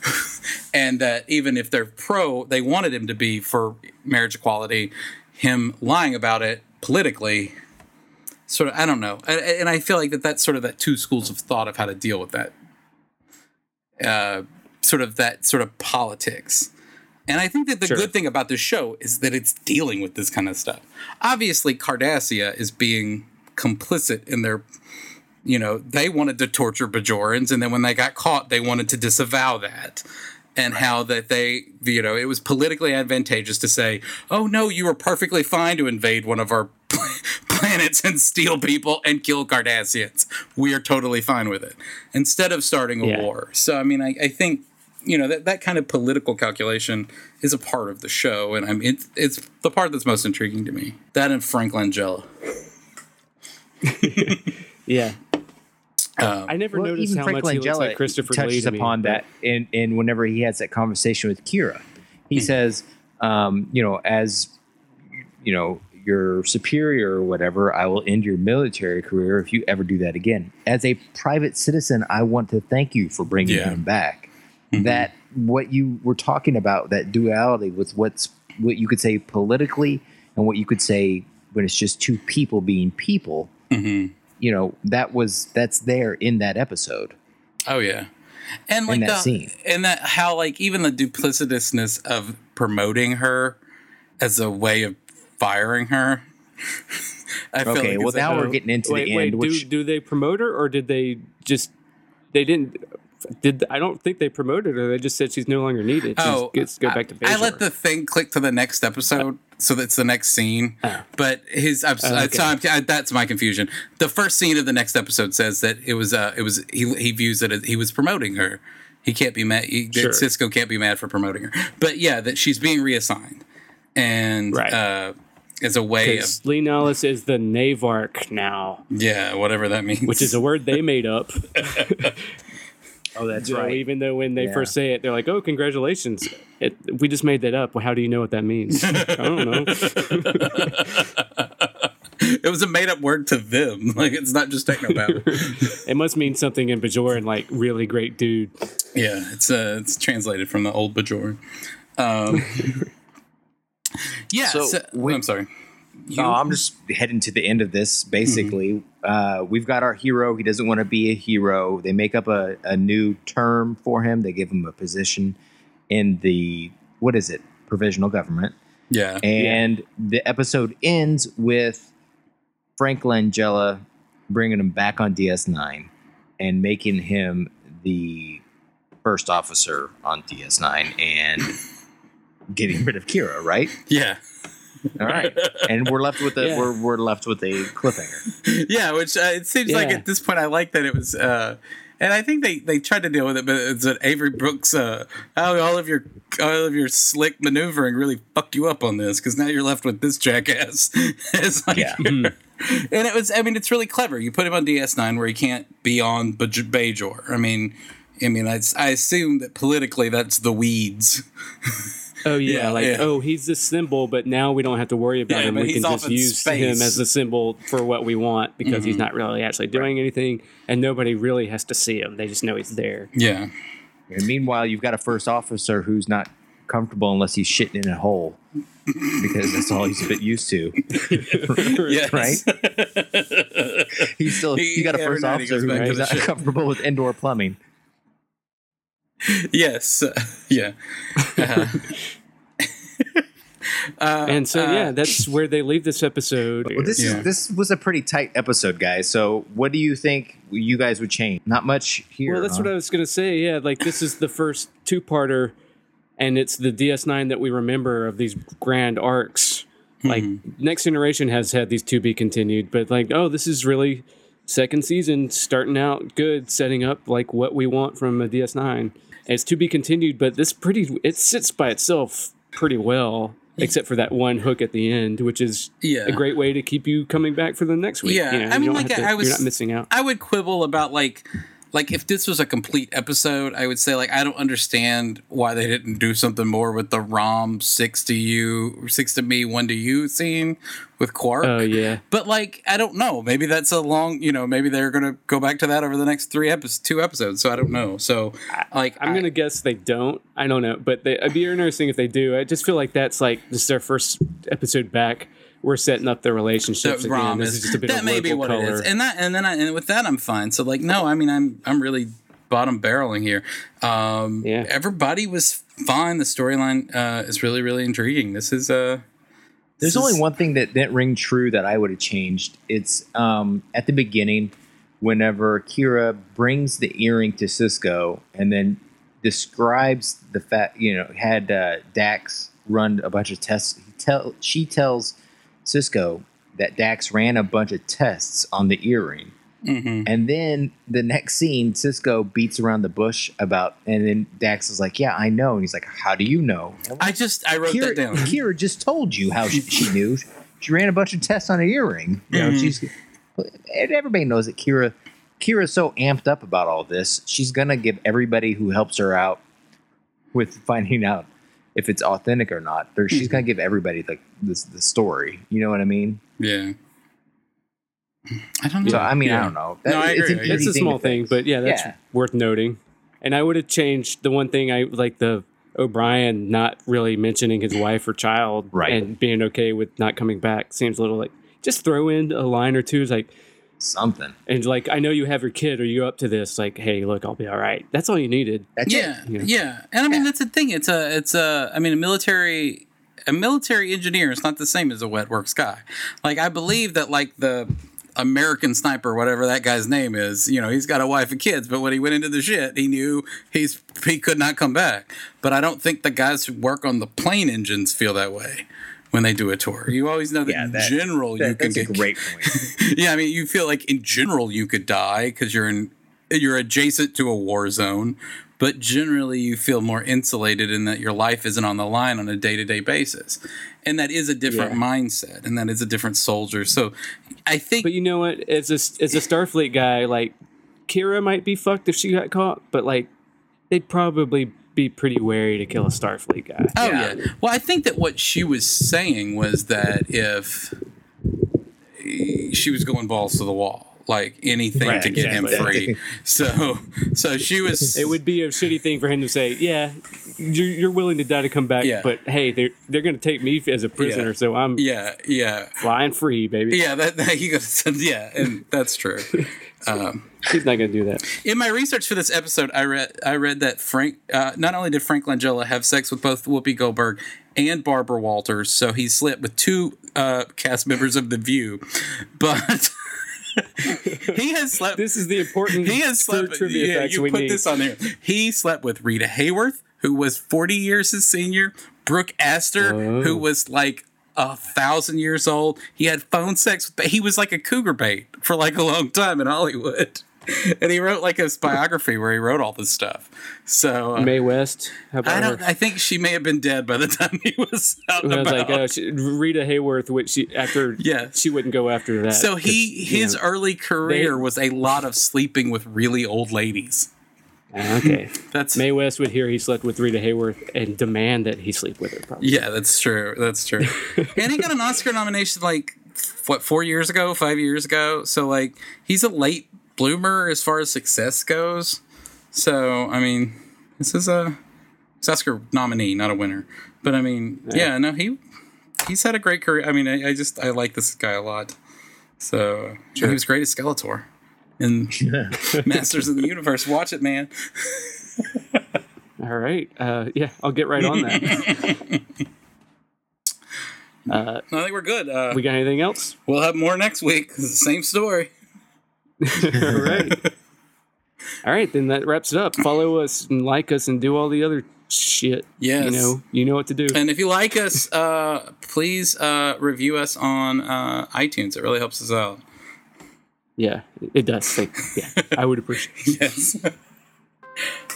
[LAUGHS] and that even if they're pro, they wanted him to be for marriage equality. Him lying about it politically, sort of, I don't know, and, and I feel like that that's sort of that two schools of thought of how to deal with that, uh, sort of that sort of politics. And I think that the Sure. good thing about this show is that it's dealing with this kind of stuff. Obviously, Cardassia is being complicit in their you know, they wanted to torture Bajorans, and then when they got caught, they wanted to disavow that. And how that they, you know, it was politically advantageous to say, oh no, you were perfectly fine to invade one of our [LAUGHS] planets and steal people and kill Cardassians. We are totally fine with it. Instead of starting a Yeah. war. So, I mean, I, I think, you know, that, that kind of political calculation is a part of the show. And I mean, it's, it's the part that's most intriguing to me. That and Frank Langella. [LAUGHS] Yeah. Um, I never Well, noticed even how Frank much he looks like Christopher Lee touches to upon but- that in, in whenever he has that conversation with Kira. He Hmm. says, um, you know, as you know, your superior or whatever, I will end your military career if you ever do that again. As a private citizen, I want to thank you for bringing Yeah. him back. Mhm. That what you were talking about, that duality with what's what you could say politically and what you could say when it's just two people being people. mhm. You know, that was that's there in that episode. Oh yeah, and like that the, scene. and that how like even the duplicitousness of promoting her as a way of firing her. [LAUGHS] I feel Okay, like well it's like, now we're oh, getting into wait, the wait, end, which do do they promote her or did they just they didn't did I don't think they promoted her. They just said she's no longer needed. She's, Oh, gets go back to I let the thing click to the next episode, so that's the next scene. Oh. But his, I'm, Oh, okay. so I, that's my confusion. The first scene of the next episode says that it was, uh, it was he, he views it as he was promoting her. He can't be mad. He, Sure. Sisko can't be mad for promoting her. But yeah, that she's being reassigned, and Right. uh, as a way of Li Nalas is the Navarch now, yeah, whatever that means. which is a word they made up. [LAUGHS] oh, that's So even though when they Yeah. first say it, they're like, "Oh, congratulations!" It, we just made that up. Well, how do you know what that means? I don't know. [LAUGHS] it was a made up word to them. [LAUGHS] Like it's not just technobabble. [LAUGHS] It must mean something in Bajoran, like really great dude. Yeah, it's uh, it's translated from the old Bajoran. Um, yeah, So, so, when- I'm sorry. You- No, I'm just heading to the end of this. Basically, Mm-hmm. uh, we've got our hero. He doesn't want to be a hero. They make up a, a new term for him. They give him a position in the what is it? Provisional government. yeah, And the episode ends with Frank Langella bringing him back on DS9 and making him the first officer on DS9 and getting rid of Kira. Right. yeah, All right. [LAUGHS] and we're left with a Yeah. we're, we're left with a cliffhanger. [LAUGHS] yeah. Which uh, it seems like at this point, I like that it was. Uh, and I think they, they tried to deal with it, but it's that Avery Brooks, uh, how all of your all of your slick maneuvering really fucked you up on this because now you're left with this jackass. [LAUGHS] it's like, Yeah. And it was. I mean, it's really clever. You put him on DS9 where he can't be on Baj- Bajor. I mean, I mean, I, I assume that politically that's the weeds. Oh yeah, Yeah, like yeah. oh he's the symbol, but now we don't have to worry about Yeah, him. We can just use space. him as the symbol for what we want because he's Mhm. not really actually doing anything, and nobody really has to see him. They just know he's there. Yeah. And meanwhile, you've got a first officer who's not comfortable unless he's shitting in a hole because that's all he's a bit used to. [LAUGHS] Yes. Right? [LAUGHS] He's still He- you got a first officer goes back to who's the not ship. comfortable with indoor plumbing. Yes. uh, [LAUGHS] yeah. Uh, uh, [LAUGHS] And so uh, yeah, that's where they leave this episode. Well, this Yeah. is this was a pretty tight episode, guys. So, what do you think you guys would change? Not much here. well, that's huh? what I was gonna say. Yeah, like this is the first two-parter, and it's the DS9 that we remember of these grand arcs. Like Mhm. Next Generation has had these to be continued, but like, oh, this is really second season starting out good, setting up like what we want from a DS9. It's to be continued, but this pretty it sits by itself pretty well, except for that one hook at the end, which is Yeah. a great way to keep you coming back for the next week. Yeah, You know, I mean, like, to- I was- you're not missing out. I would quibble about like like if this was a complete episode, I would say like I don't understand why they didn't do something more with the Rom six to you, six to me, one to you scene with Quark. Oh yeah, But like I don't know, maybe that's a long, you know, maybe they're gonna go back to that over the next three episodes, two episodes. So I don't know. So like I'm I- gonna guess they don't. I don't know, but they, it'd be interesting if they do. I just feel like that's like this is their first episode back. We're setting up the relationships that again. Rom This is, is just a bit that of may be what color. it is, and that and then I, and with that I'm fine. So like no, I mean I'm I'm really bottom barreling here. Um, Yeah. everybody was fine. The storyline uh, is really really intriguing. This is uh, There's this only is- one thing that didn't ring true that I would have changed. It's um, at the beginning, whenever Kira brings the earring to Sisko and then describes the fact, you know, had uh, Dax run a bunch of tests. He tell she tells Sisko that Dax ran a bunch of tests on the earring. mhm. And then the next scene, Sisko beats around the bush about, and then Dax is like, "Yeah, I know." And he's like, "How do you know?" I just I wrote Kira, that down. Kira just told you how she, she knew. She ran a bunch of tests on an earring. You know, Mhm. she's everybody knows that Kira Kira's so amped up about all this. She's gonna give everybody who helps her out with finding out if it's authentic or not. Or she's mm-hmm. gonna give everybody like this the story. You know what I mean? Yeah. I don't know. So I mean, Yeah. I don't know. No, I it's agree. an It's it's a small thing, but yeah, that's Yeah. worth noting. And I would have changed the one thing I like the O'Brien not really mentioning his wife or child, Right. and being okay with not coming back seems a little like just throw in a line or two. Is like something. and like I know you have your kid. Are you up to this? Like, hey, look, I'll be all right. That's all you needed. That's yeah, it. Yeah. yeah, and I mean that's the thing. It's a, it's a. I mean, a military, a military engineer is not the same as a wet works guy. Like I believe that, like the American sniper, whatever that guy's name is, you know, he's got a wife and kids. But when he went into the shit, he knew he's he could not come back. But I don't think the guys who work on the plane engines feel that way when they do a tour. You always know that Yeah, in that- general you That- can that's a get great [LAUGHS] point. yeah, I mean, you feel like in general you could die because you're in you're adjacent to a war zone, but generally you feel more insulated in that your life isn't on the line on a day to day basis, and that is a different Yeah. mindset, and that is a different soldier. So, I think But you know what? As a as a Starfleet guy, like Kira might be fucked if she got caught, but like they'd probably be pretty wary to kill a Starfleet guy. Oh Yeah. yeah. Well, I think that what she was saying was that if she was going balls to the wall, like anything Right, to get him free. [LAUGHS] So, so she was. It would be a shitty thing for him to say, "Yeah, you're, you're willing to die to come back, Yeah. but hey, they're they're going to take me as a prisoner, so I'm Yeah, yeah, flying free, baby." yeah. That, that he goes. [LAUGHS] Yeah, and that's true. [LAUGHS] Um, He's not going to do that. in my research for this episode, I read I read that Frank uh, not only did Frank Langella have sex with both Whoopi Goldberg and Barbara Walters, so he slept with two uh, cast members of The View, but [LAUGHS] he has slept. This is the important he has slept. trivia Yeah, facts you we put need. this on there. He slept with Rita Hayworth, who was forty years his senior. Brooke Astor, Whoa. who oh. was like a thousand years old. He had phone sex. With, he was like a cougar bait for like a long time in Hollywood. [LAUGHS] And he wrote like his biography where he wrote all this stuff. So uh, Mae West. How about I don't. her? I think she may have been dead by the [LAUGHS] time he was out and I was like, uh, she, Rita Hayworth, which she after Yes. she wouldn't go after that. So he you his know, early career they- was a lot of sleeping with really old ladies. Ah, okay. [LAUGHS] That's Mae West would hear he slept with Rita Hayworth and demand that he sleep with her. Probably. Yeah, that's true. That's true. and he got an Oscar nomination like what four years ago, five years ago. So like he's a late bloomer as far as success goes. So I mean, this is a Oscar nominee, not a winner. But I mean, yeah, no, he he's had a great career. I mean, I, I just I like this guy a lot. So he was great at Skeletor in [LAUGHS] Masters of the Universe. Watch it, man. [LAUGHS] All right. Uh, yeah, I'll get right on that. [LAUGHS] uh, I think we're good. Uh, we got anything else? we'll have more next week. The same story. All [LAUGHS] right. All right, then that wraps it up. Follow us and like us and do all the other shit. Yes. You know, you know what to do. And if you like us, uh, please uh, review us on uh, iTunes. It really helps us out. Yeah, it does. Like, yeah, I would appreciate. [LAUGHS] yes.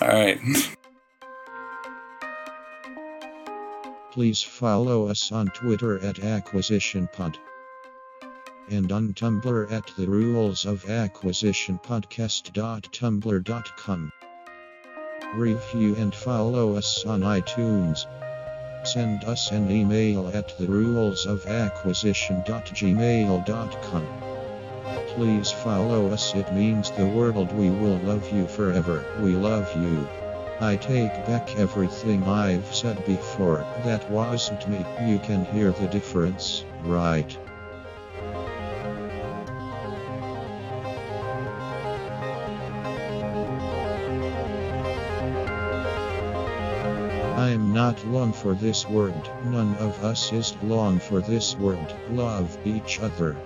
All right. Please follow us on Twitter at AcquisitionPod and on Tumblr at the Rules of Acquisition Podcast.tumblr.com. Review and follow us on iTunes. Send us an email at the rules of acquisition.gmail.com. Please follow us, it means the world. We will love you forever. We love you. I take back everything I've said before. That wasn't me. You can hear the difference, right? Not long for this world. None of us is long for this world. Love each other.